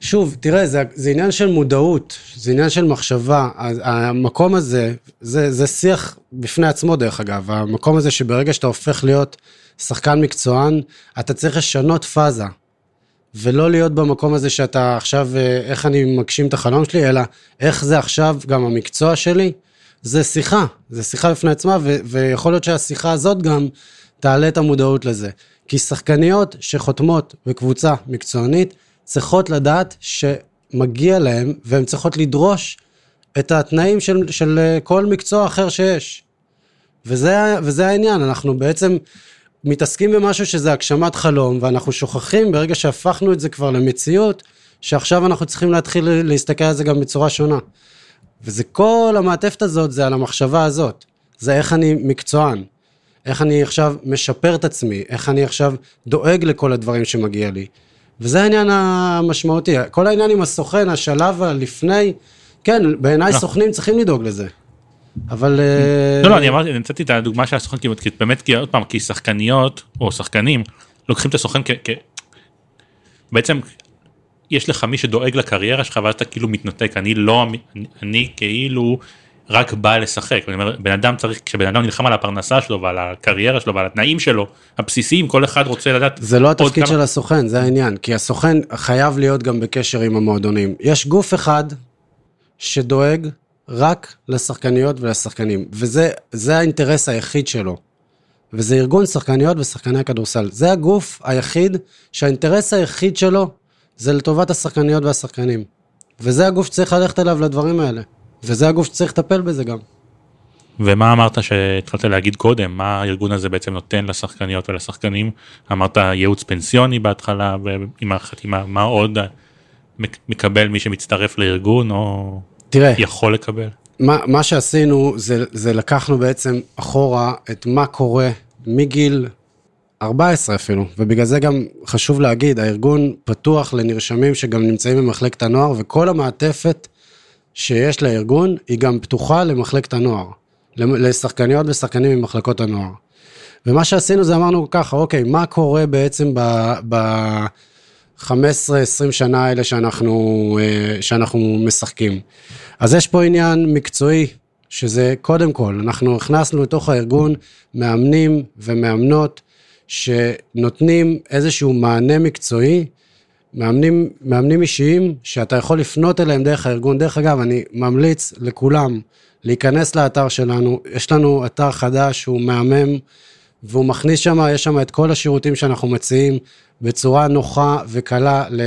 [SPEAKER 3] שוב, תראה, זה, זה עניין של מודעות, זה עניין של מחשבה. המקום הזה, זה, זה שיח בפני עצמו דרך אגב, המקום הזה שברגע שאתה הופך להיות שחקן מקצוען, אתה צריך לשנות פאזה. ולא להיות במקום הזה שאתה עכשיו, אה, איך אני מגשים את החלום שלי, אלא איך זה עכשיו גם המקצוע שלי. זה שיחה, זה שיחה בפני עצמה, ו- ויכול להיות שהשיחה הזאת גם תעלה את המודעות לזה. כי שחקניות שחותמות בקבוצה מקצוענית, צריכות לדעת שמגיע להם, והן צריכות לדרוש את התנאים של, של אה, כל מקצוע אחר שיש. וזה, וזה העניין, אנחנו בעצם מתעסקים במשהו שזה הגשמת חלום, ואנחנו שוכחים ברגע שהפכנו את זה כבר למציאות, שעכשיו אנחנו צריכים להתחיל להסתכל על זה גם בצורה שונה. וזה כל המעטפת הזאת, זה על המחשבה הזאת. זה איך אני מקצוען. איך אני עכשיו משפר את עצמי, איך אני עכשיו דואג לכל הדברים שמגיע לי. וזה העניין המשמעותי. כל העניין עם הסוכן, השלב הלפני, כן, בעיניי לא. סוכנים צריכים לדאוג לזה. אבל...
[SPEAKER 2] אה, לא, לא, אני אמרתי, נתתי את הדוגמה של הסוכן, כי באמת, כי עוד פעם, כי שחקניות, או שחקנים, לוקחים את הסוכן כ... בעצם, יש לך מי שדואג לקריירה שלך, ואז אתה כאילו מתנתק, אני לא, אני כאילו רק בא לשחק. אני אומר, בן אדם צריך, כשבן אדם נלחם על הפרנסה שלו ועל הקריירה שלו ועל התנאים שלו, הבסיסיים, כל אחד רוצה לדעת...
[SPEAKER 3] זה לא התפקיד כמה... של הסוכן, זה העניין, כי הסוכן חייב להיות גם בקשר עם המועדונים. יש גוף אחד שדואג רק לשחקניות ולשחקנים, וזה האינטרס היחיד שלו. וזה ארגון שחקניות ושחקני הכדורסל. זה הגוף היחיד שהאינטרס היחיד שלו זה לטובת השחקניות והשחקנים. וזה הגוף שצריך ללכת אליו לדברים האלה. וזה הגוף שצריך לטפל בזה גם.
[SPEAKER 2] ומה אמרת שהתחלת להגיד קודם, מה הארגון הזה בעצם נותן לשחקניות ולשחקנים? אמרת ייעוץ פנסיוני בהתחלה, עם החתימה, מה עוד מקבל מי שמצטרף לארגון, או תראה, יכול לקבל?
[SPEAKER 3] מה, מה שעשינו זה, זה לקחנו בעצם אחורה את מה קורה מגיל 14 אפילו, ובגלל זה גם חשוב להגיד, הארגון פתוח לנרשמים שגם נמצאים במחלקת הנוער, וכל המעטפת שיש לארגון היא גם פתוחה למחלקת הנוער, לשחקניות ושחקנים ממחלקות הנוער. ומה שעשינו זה אמרנו ככה, אוקיי, מה קורה בעצם ב... ב 15-20 שנה האלה שאנחנו, אה, שאנחנו משחקים. אז יש פה עניין מקצועי, שזה קודם כל, אנחנו הכנסנו לתוך הארגון מאמנים ומאמנות שנותנים איזשהו מענה מקצועי, מאמנים, מאמנים אישיים שאתה יכול לפנות אליהם דרך הארגון. דרך אגב, אני ממליץ לכולם להיכנס לאתר שלנו, יש לנו אתר חדש שהוא מהמם, והוא מכניס שם, יש שם את כל השירותים שאנחנו מציעים, בצורה נוחה וקלה ל,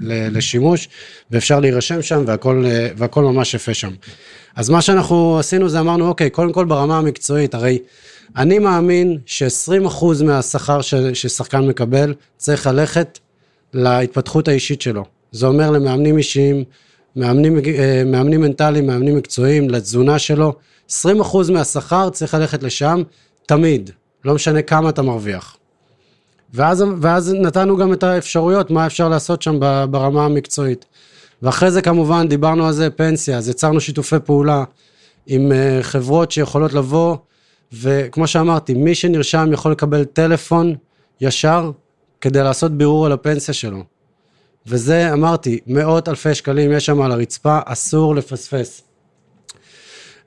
[SPEAKER 3] ל, לשימוש, ואפשר להירשם שם והכל, והכל ממש יפה שם. אז מה שאנחנו עשינו זה אמרנו, אוקיי, קודם כל ברמה המקצועית, הרי אני מאמין ש-20% מהשכר ששחקן מקבל צריך ללכת להתפתחות האישית שלו. זה אומר למאמנים אישיים, מאמנים, אה, מאמנים מנטליים, מאמנים מקצועיים, לתזונה שלו. 20% מהשכר צריך ללכת לשם תמיד, לא משנה כמה אתה מרוויח. ואז, ואז נתנו גם את האפשרויות, מה אפשר לעשות שם ברמה המקצועית. ואחרי זה כמובן דיברנו על זה פנסיה, אז יצרנו שיתופי פעולה עם אה, חברות שיכולות לבוא, וכמו שאמרתי, מי שנרשם יכול לקבל טלפון ישר כדי לעשות בירור על הפנסיה שלו. וזה, אמרתי, מאות אלפי שקלים יש שם על הרצפה, אסור לפספס.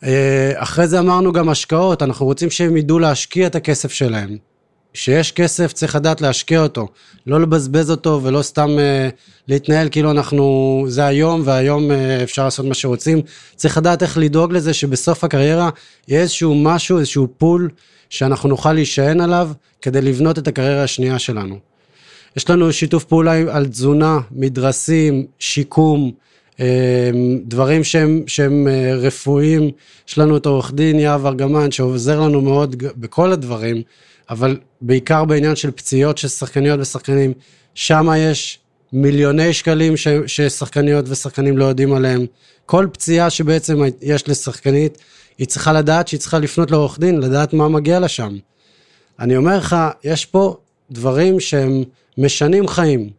[SPEAKER 3] אה, אחרי זה אמרנו גם השקעות, אנחנו רוצים שהם ידעו להשקיע את הכסף שלהם. כשיש כסף צריך לדעת להשקיע אותו, לא לבזבז אותו ולא סתם uh, להתנהל כאילו אנחנו, זה היום והיום uh, אפשר לעשות מה שרוצים. צריך לדעת איך לדאוג לזה שבסוף הקריירה יהיה איזשהו משהו, איזשהו פול שאנחנו נוכל להישען עליו כדי לבנות את הקריירה השנייה שלנו. יש לנו שיתוף פעולה על תזונה, מדרסים, שיקום, דברים שהם, שהם רפואיים. יש לנו את עורך דין יהב ארגמן שעוזר לנו מאוד בכל הדברים. אבל בעיקר בעניין של פציעות של שחקניות ושחקנים, שם יש מיליוני שקלים ש, ששחקניות ושחקנים לא יודעים עליהם. כל פציעה שבעצם יש לשחקנית, היא צריכה לדעת שהיא צריכה לפנות לעורך דין, לדעת מה מגיע לה שם. אני אומר לך, יש פה דברים שהם משנים חיים.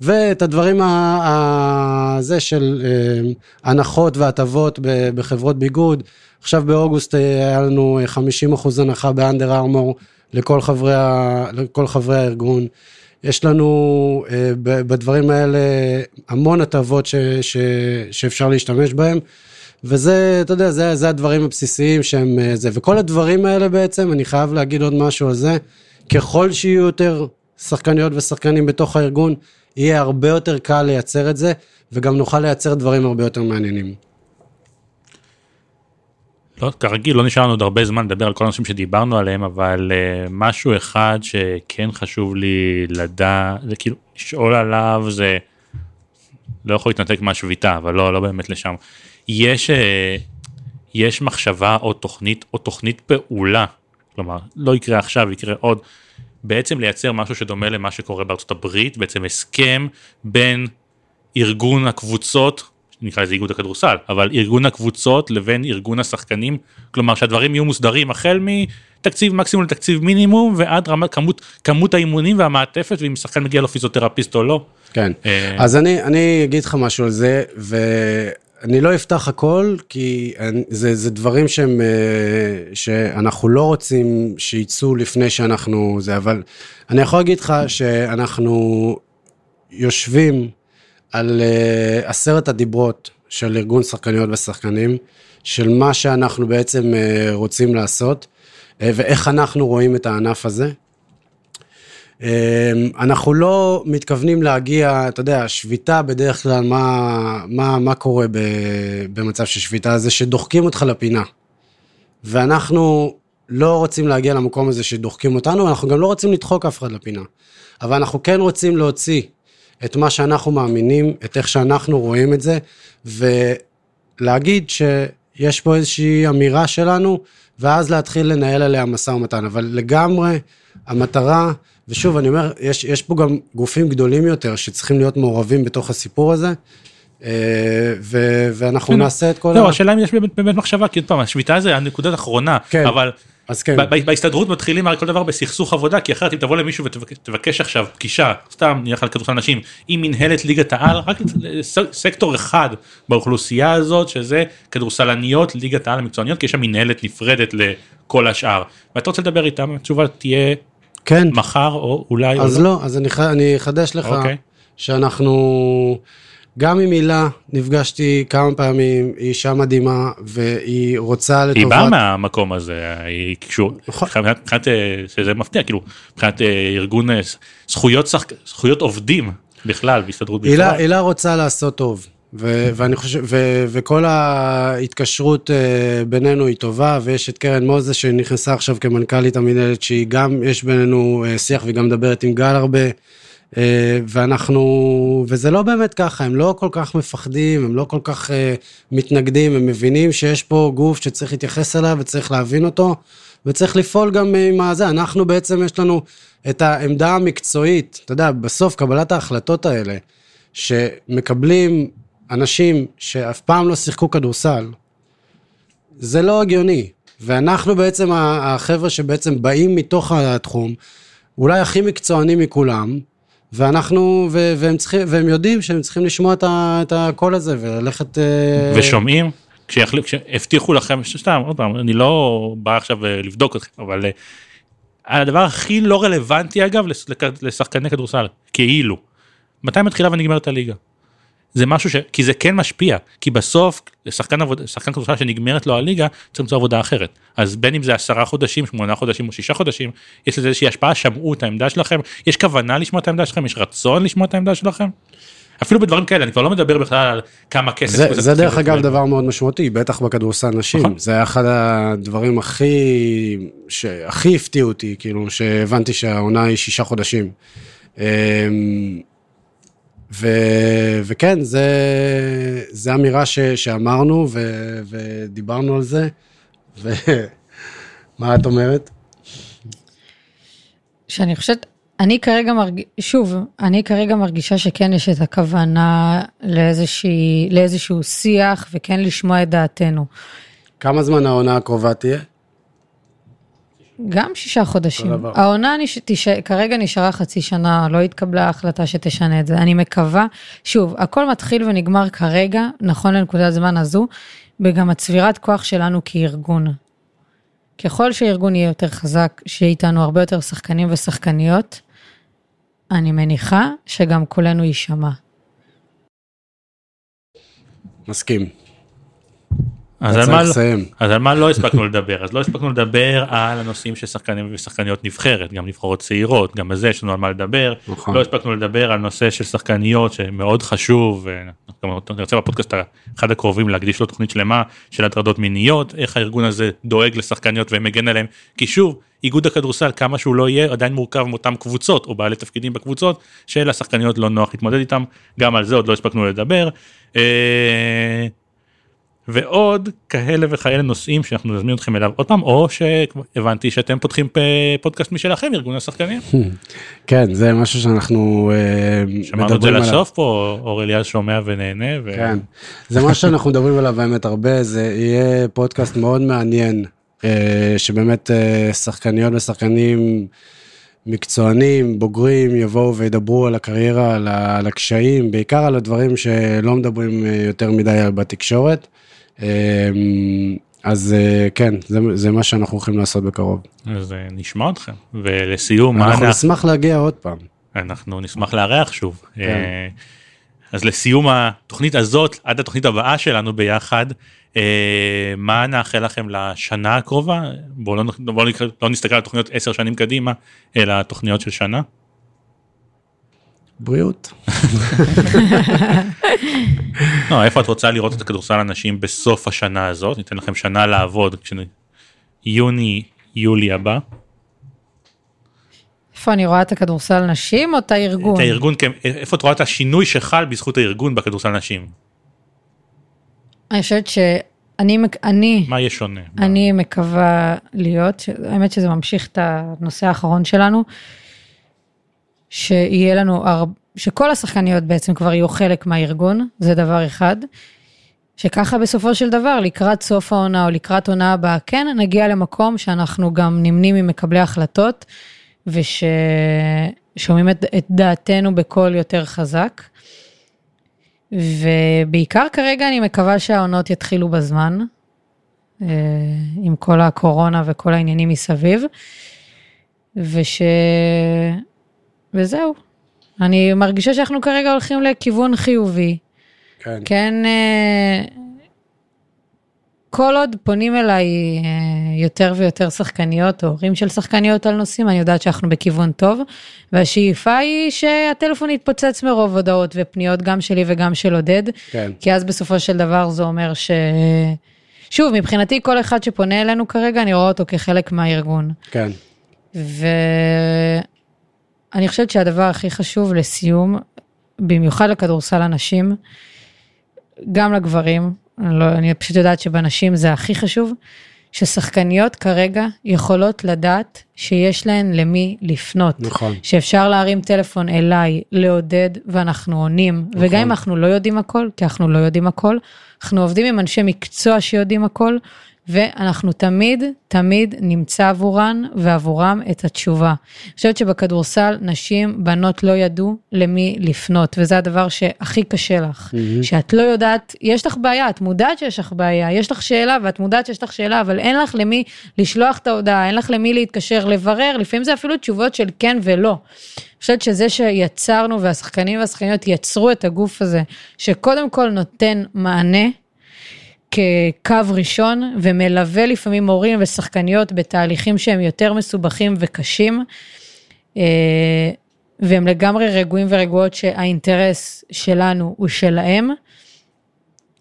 [SPEAKER 3] ואת הדברים הזה של אה, הנחות והטבות בחברות ביגוד, עכשיו באוגוסט אה, היה לנו 50 אה, אחוז הנחה באנדר ארמור לכל חברי, לכל חברי הארגון. יש לנו בדברים האלה המון הטבות ש, ש, שאפשר להשתמש בהם. וזה, אתה יודע, זה, זה הדברים הבסיסיים שהם זה. וכל הדברים האלה בעצם, אני חייב להגיד עוד משהו על זה, ככל שיהיו יותר שחקניות ושחקנים בתוך הארגון, יהיה הרבה יותר קל לייצר את זה, וגם נוכל לייצר דברים הרבה יותר מעניינים.
[SPEAKER 2] לא, כרגיל, לא נשאר לנו עוד הרבה זמן לדבר על כל הנושאים שדיברנו עליהם, אבל uh, משהו אחד שכן חשוב לי לדעת, זה כאילו, לשאול עליו זה, לא יכול להתנתק מהשביתה, אבל לא, לא באמת לשם. יש, uh, יש מחשבה או תוכנית, או תוכנית פעולה, כלומר, לא יקרה עכשיו, יקרה עוד, בעצם לייצר משהו שדומה למה שקורה בארצות הברית, בעצם הסכם בין ארגון הקבוצות נקרא לזה איגוד הכדורסל, אבל ארגון הקבוצות לבין ארגון השחקנים, כלומר שהדברים יהיו מוסדרים החל מתקציב מקסימום לתקציב מינימום ועד רמת כמות, כמות האימונים והמעטפת ואם שחקן מגיע לו פיזיותרפיסט או לא.
[SPEAKER 3] כן, אה, אז אני, אני אגיד לך משהו על זה, ואני לא אפתח הכל, כי זה, זה דברים שהם, אה, שאנחנו לא רוצים שיצאו לפני שאנחנו זה, אבל אני יכול להגיד לך שאנחנו יושבים, על uh, עשרת הדיברות של ארגון שחקניות ושחקנים, של מה שאנחנו בעצם uh, רוצים לעשות, ואיך אנחנו רואים את הענף הזה. Uh, אנחנו לא מתכוונים להגיע, אתה יודע, שביתה בדרך כלל, מה, מה, מה קורה ב, במצב של שביתה? זה שדוחקים אותך לפינה. ואנחנו לא רוצים להגיע למקום הזה שדוחקים אותנו, אנחנו גם לא רוצים לדחוק אף אחד לפינה. אבל אנחנו כן רוצים להוציא את מה שאנחנו מאמינים, את איך שאנחנו רואים את זה, ולהגיד שיש פה איזושהי אמירה שלנו, ואז להתחיל לנהל עליה משא ומתן. אבל לגמרי, המטרה, ושוב, אני אומר, יש, יש פה גם גופים גדולים יותר שצריכים להיות מעורבים בתוך הסיפור הזה. אה, ו- ואנחנו כן. נעשה את כל
[SPEAKER 2] לא. לא, השאלה אם יש באמת, באמת מחשבה, כי עוד פעם, השביתה זה הנקודה האחרונה, כן. אבל
[SPEAKER 3] אז כן.
[SPEAKER 2] בהסתדרות מתחילים הרי כל דבר בסכסוך עבודה, כי אחרת אם תבוא למישהו ותבקש עכשיו פגישה, סתם נלך על כדורסל נשים, עם מנהלת ליגת העל, רק סקטור אחד באוכלוסייה הזאת, שזה כדורסלניות ליגת העל המקצועניות, כי יש שם מנהלת נפרדת לכל השאר. ואתה רוצה לדבר איתם, התשובה תהיה כן. מחר או אולי...
[SPEAKER 3] אז או לא, לא אז אני אחדש לך, okay. אוקיי. שאנחנו... גם עם הילה נפגשתי כמה פעמים, היא אישה מדהימה, והיא רוצה לטובת...
[SPEAKER 2] היא באה מהמקום הזה, היא קשור, נכון. מבחינת, אה, שזה מפתיע, כאילו, מבחינת אה, ארגון אה, זכויות, שח... זכויות עובדים בכלל, בהסתדרות בכלל.
[SPEAKER 3] הילה רוצה לעשות טוב, ו- ואני חושב, ו- וכל ההתקשרות בינינו היא טובה, ויש את קרן מוזס שנכנסה עכשיו כמנכ"לית המנהלת, שהיא גם, יש בינינו שיח והיא גם מדברת עם גל הרבה. אה, ואנחנו, וזה לא באמת ככה, הם לא כל כך מפחדים, הם לא כל כך uh, מתנגדים, הם מבינים שיש פה גוף שצריך להתייחס אליו וצריך להבין אותו, וצריך לפעול גם עם הזה. אנחנו בעצם, יש לנו את העמדה המקצועית, אתה יודע, בסוף קבלת ההחלטות האלה, שמקבלים אנשים שאף פעם לא שיחקו כדורסל, זה לא הגיוני. ואנחנו בעצם החבר'ה שבעצם באים מתוך התחום, אולי הכי מקצוענים מכולם, ואנחנו, ו- והם צריכים, והם יודעים שהם צריכים לשמוע את, ה- את הקול הזה וללכת... אה,
[SPEAKER 2] ושומעים? כשהבטיחו לכם, סתם, עוד פעם, אני לא בא עכשיו אה, לבדוק אתכם, אבל אה, הדבר הכי לא רלוונטי אגב לשחקני כדורסל, כאילו, מתי מתחילה ונגמרת הליגה? זה משהו ש... כי זה כן משפיע, כי בסוף לשחקן עבודה, שחקן כדורסל שנגמרת לו הליגה צריך למצוא עבודה אחרת. אז בין אם זה עשרה חודשים, שמונה חודשים או שישה חודשים, יש לזה איזושהי השפעה, שמעו את העמדה שלכם, יש כוונה לשמוע את העמדה שלכם, יש רצון לשמוע את העמדה שלכם? אפילו בדברים כאלה, אני כבר לא מדבר בכלל על כמה כסף.
[SPEAKER 3] זה, זה דרך אגב דבר מאוד משמעותי, בטח בכדורסל נשים. נכון. זה היה אחד הדברים הכי, שהכי הפתיעו אותי, כאילו, שהבנתי שהעונה היא שישה חודשים. ו, וכן, זה, זה אמירה ש, שאמרנו ו, ודיברנו על זה. ומה את אומרת?
[SPEAKER 4] שאני חושבת, אני כרגע מרגיש, שוב, אני כרגע מרגישה שכן יש את הכוונה לאיזושהי, לאיזשהו שיח וכן לשמוע את דעתנו.
[SPEAKER 3] כמה זמן העונה הקרובה תהיה?
[SPEAKER 4] גם שישה חודשים. העונה נש... תש... כרגע נשארה חצי שנה, לא התקבלה החלטה שתשנה את זה. אני מקווה, שוב, הכל מתחיל ונגמר כרגע, נכון לנקודת זמן הזו, וגם הצבירת כוח שלנו כארגון. ככל שהארגון יהיה יותר חזק, שיהיה איתנו הרבה יותר שחקנים ושחקניות, אני מניחה שגם קולנו יישמע.
[SPEAKER 3] מסכים.
[SPEAKER 2] אז על, מה, לא- אז על מה לא הספקנו לדבר? אז לא הספקנו לדבר על הנושאים של שחקנים ושחקניות נבחרת, גם נבחרות צעירות, גם בזה יש לנו על מה לדבר. נכון. לא הספקנו לדבר על נושא של שחקניות שמאוד חשוב, אני רוצה בפודקאסט אחד הקרובים להקדיש לו תוכנית שלמה של הטרדות מיניות, איך הארגון הזה דואג לשחקניות ומגן עליהם, כי שוב, איגוד הכדורסל כמה שהוא לא יהיה עדיין מורכב מאותם קבוצות או בעלי תפקידים בקבוצות שלשחקניות לא נוח להתמודד איתם, גם על זה עוד לא הספקנו לדבר. אה, ועוד כאלה וכאלה נושאים שאנחנו נזמין אתכם אליו עוד פעם או שהבנתי שאתם פותחים פודקאסט משלכם ארגון השחקנים.
[SPEAKER 3] כן זה משהו שאנחנו
[SPEAKER 2] uh, שמענו את זה לסוף פה אור אליעז שומע ונהנה. ו...
[SPEAKER 3] כן זה מה שאנחנו מדברים עליו באמת הרבה זה יהיה פודקאסט מאוד מעניין uh, שבאמת uh, שחקניות ושחקנים. מקצוענים, בוגרים, יבואו וידברו על הקריירה, על הקשיים, בעיקר על הדברים שלא מדברים יותר מדי בתקשורת. אמ, אז אה, כן, זה, זה מה שאנחנו הולכים לעשות בקרוב.
[SPEAKER 2] אז אה, נשמע אתכם. ולסיום,
[SPEAKER 3] אנחנו אנחנו נשמח להגיע עוד פעם.
[SPEAKER 2] אנחנו נשמח לארח שוב. כן. אה, אז לסיום התוכנית הזאת, עד התוכנית הבאה שלנו ביחד, מה נאחל לכם לשנה הקרובה? בואו לא, בוא לא נסתכל על תוכניות עשר שנים קדימה, אלא תוכניות של שנה.
[SPEAKER 3] בריאות.
[SPEAKER 2] לא, איפה את רוצה לראות את הכדורסל הנשים בסוף השנה הזאת? ניתן לכם שנה לעבוד, יוני, יולי הבא.
[SPEAKER 4] איפה אני רואה את הכדורסל נשים או את הארגון?
[SPEAKER 2] את הארגון, כן, איפה את רואה את השינוי שחל בזכות הארגון בכדורסל נשים?
[SPEAKER 4] אני חושבת שאני, אני,
[SPEAKER 2] מה יהיה שונה?
[SPEAKER 4] אני מקווה להיות, האמת שזה ממשיך את הנושא האחרון שלנו, שיהיה לנו, הר... שכל השחקניות בעצם כבר יהיו חלק מהארגון, זה דבר אחד. שככה בסופו של דבר, לקראת סוף העונה או לקראת עונה הבאה, כן נגיע למקום שאנחנו גם נמנים עם מקבלי החלטות, וששומעים את, את דעתנו בקול יותר חזק. ובעיקר כרגע אני מקווה שהעונות יתחילו בזמן, אה, עם כל הקורונה וכל העניינים מסביב, וש... וזהו. אני מרגישה שאנחנו כרגע הולכים לכיוון חיובי. כן. כן, אה, כל עוד פונים אליי אה, יותר ויותר שחקניות או הורים של שחקניות על נושאים, אני יודעת שאנחנו בכיוון טוב, והשאיפה היא שהטלפון יתפוצץ מרוב הודעות ופניות גם שלי וגם של עודד, כן. כי אז בסופו של דבר זה אומר ש... שוב, מבחינתי כל אחד שפונה אלינו כרגע, אני רואה אותו כחלק מהארגון.
[SPEAKER 3] כן.
[SPEAKER 4] ו... אני חושבת שהדבר הכי חשוב לסיום, במיוחד לכדורסל הנשים, גם לגברים, אני, לא, אני פשוט יודעת שבנשים זה הכי חשוב, ששחקניות כרגע יכולות לדעת שיש להן למי לפנות.
[SPEAKER 3] נכון.
[SPEAKER 4] שאפשר להרים טלפון אליי, לעודד, ואנחנו עונים. נכון. וגם אם אנחנו לא יודעים הכל, כי אנחנו לא יודעים הכל, אנחנו עובדים עם אנשי מקצוע שיודעים הכל, ואנחנו תמיד, תמיד נמצא עבורן ועבורם את התשובה. אני חושבת שבכדורסל נשים, בנות לא ידעו למי לפנות, וזה הדבר שהכי קשה לך. Mm-hmm. שאת לא יודעת, יש לך בעיה, את מודעת שיש לך בעיה, יש לך שאלה ואת מודעת שיש לך שאלה, אבל אין לך למי לשלוח את ההודעה, אין לך למי להתקשר, לברר, לפעמים זה אפילו תשובות של כן ולא. אני חושבת שזה שיצרנו והשחקנים והשחקניות יצרו את הגוף הזה, שקודם כל נותן מענה, כקו ראשון ומלווה לפעמים מורים ושחקניות בתהליכים שהם יותר מסובכים וקשים. אה, והם לגמרי רגועים ורגועות שהאינטרס שלנו הוא שלהם.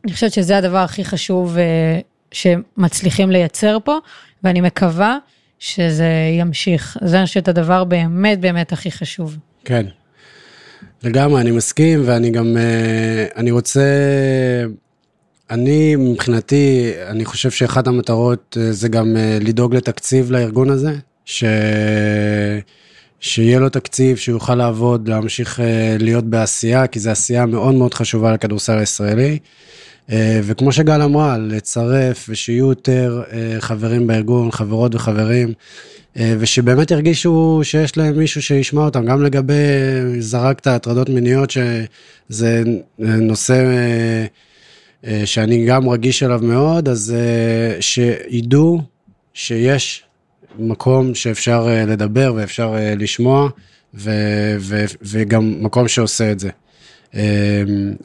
[SPEAKER 4] אני חושבת שזה הדבר הכי חשוב אה, שמצליחים לייצר פה, ואני מקווה שזה ימשיך. זה אני חושבת הדבר באמת באמת הכי חשוב.
[SPEAKER 3] כן, לגמרי, אני מסכים, ואני גם, אה, אני רוצה אני, מבחינתי, אני חושב שאחת המטרות אה, זה גם אה, לדאוג לתקציב לארגון הזה, ש... שיהיה לו תקציב, שהוא יוכל לעבוד, להמשיך אה, להיות בעשייה, כי זו עשייה מאוד מאוד חשובה לכדורסל הישראלי. וכמו שגל אמרה, לצרף ושיהיו יותר חברים בארגון, חברות וחברים, ושבאמת ירגישו שיש להם מישהו שישמע אותם, גם לגבי, זרקת הטרדות מיניות, שזה נושא... אה, שאני גם רגיש אליו מאוד, אז אה, שידעו שיש מקום שאפשר אה, לדבר ואפשר לשמוע, ו, ו, וגם מקום שעושה את זה.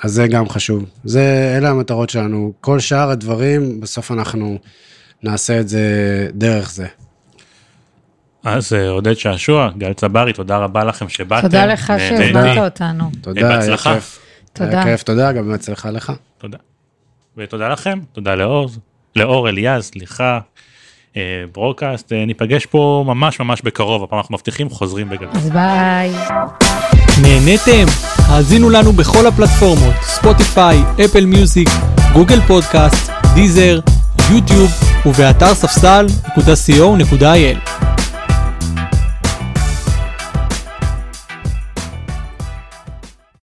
[SPEAKER 3] אז זה גם חשוב. זה, אלה המטרות שלנו. כל שאר הדברים, בסוף אנחנו נעשה את זה דרך זה.
[SPEAKER 2] אז עודד שעשוע, גל צברי, תודה רבה לכם שבאתם.
[SPEAKER 4] תודה לך שהזמנת אותנו.
[SPEAKER 3] תודה, היה כיף. תודה. היה כיף, תודה, גם בהצלחה לך.
[SPEAKER 2] תודה. ותודה לכם, תודה לאור, לאור אליעז, סליחה, אה, פרוקאסט, אה, ניפגש פה ממש ממש בקרוב, הפעם אנחנו מבטיחים חוזרים בגדול.
[SPEAKER 4] אז ביי.
[SPEAKER 1] נהניתם? האזינו לנו בכל הפלטפורמות, Spotify, אפל מיוזיק, גוגל פודקאסט, דיזר, יוטיוב ובאתר ספסל.co.il.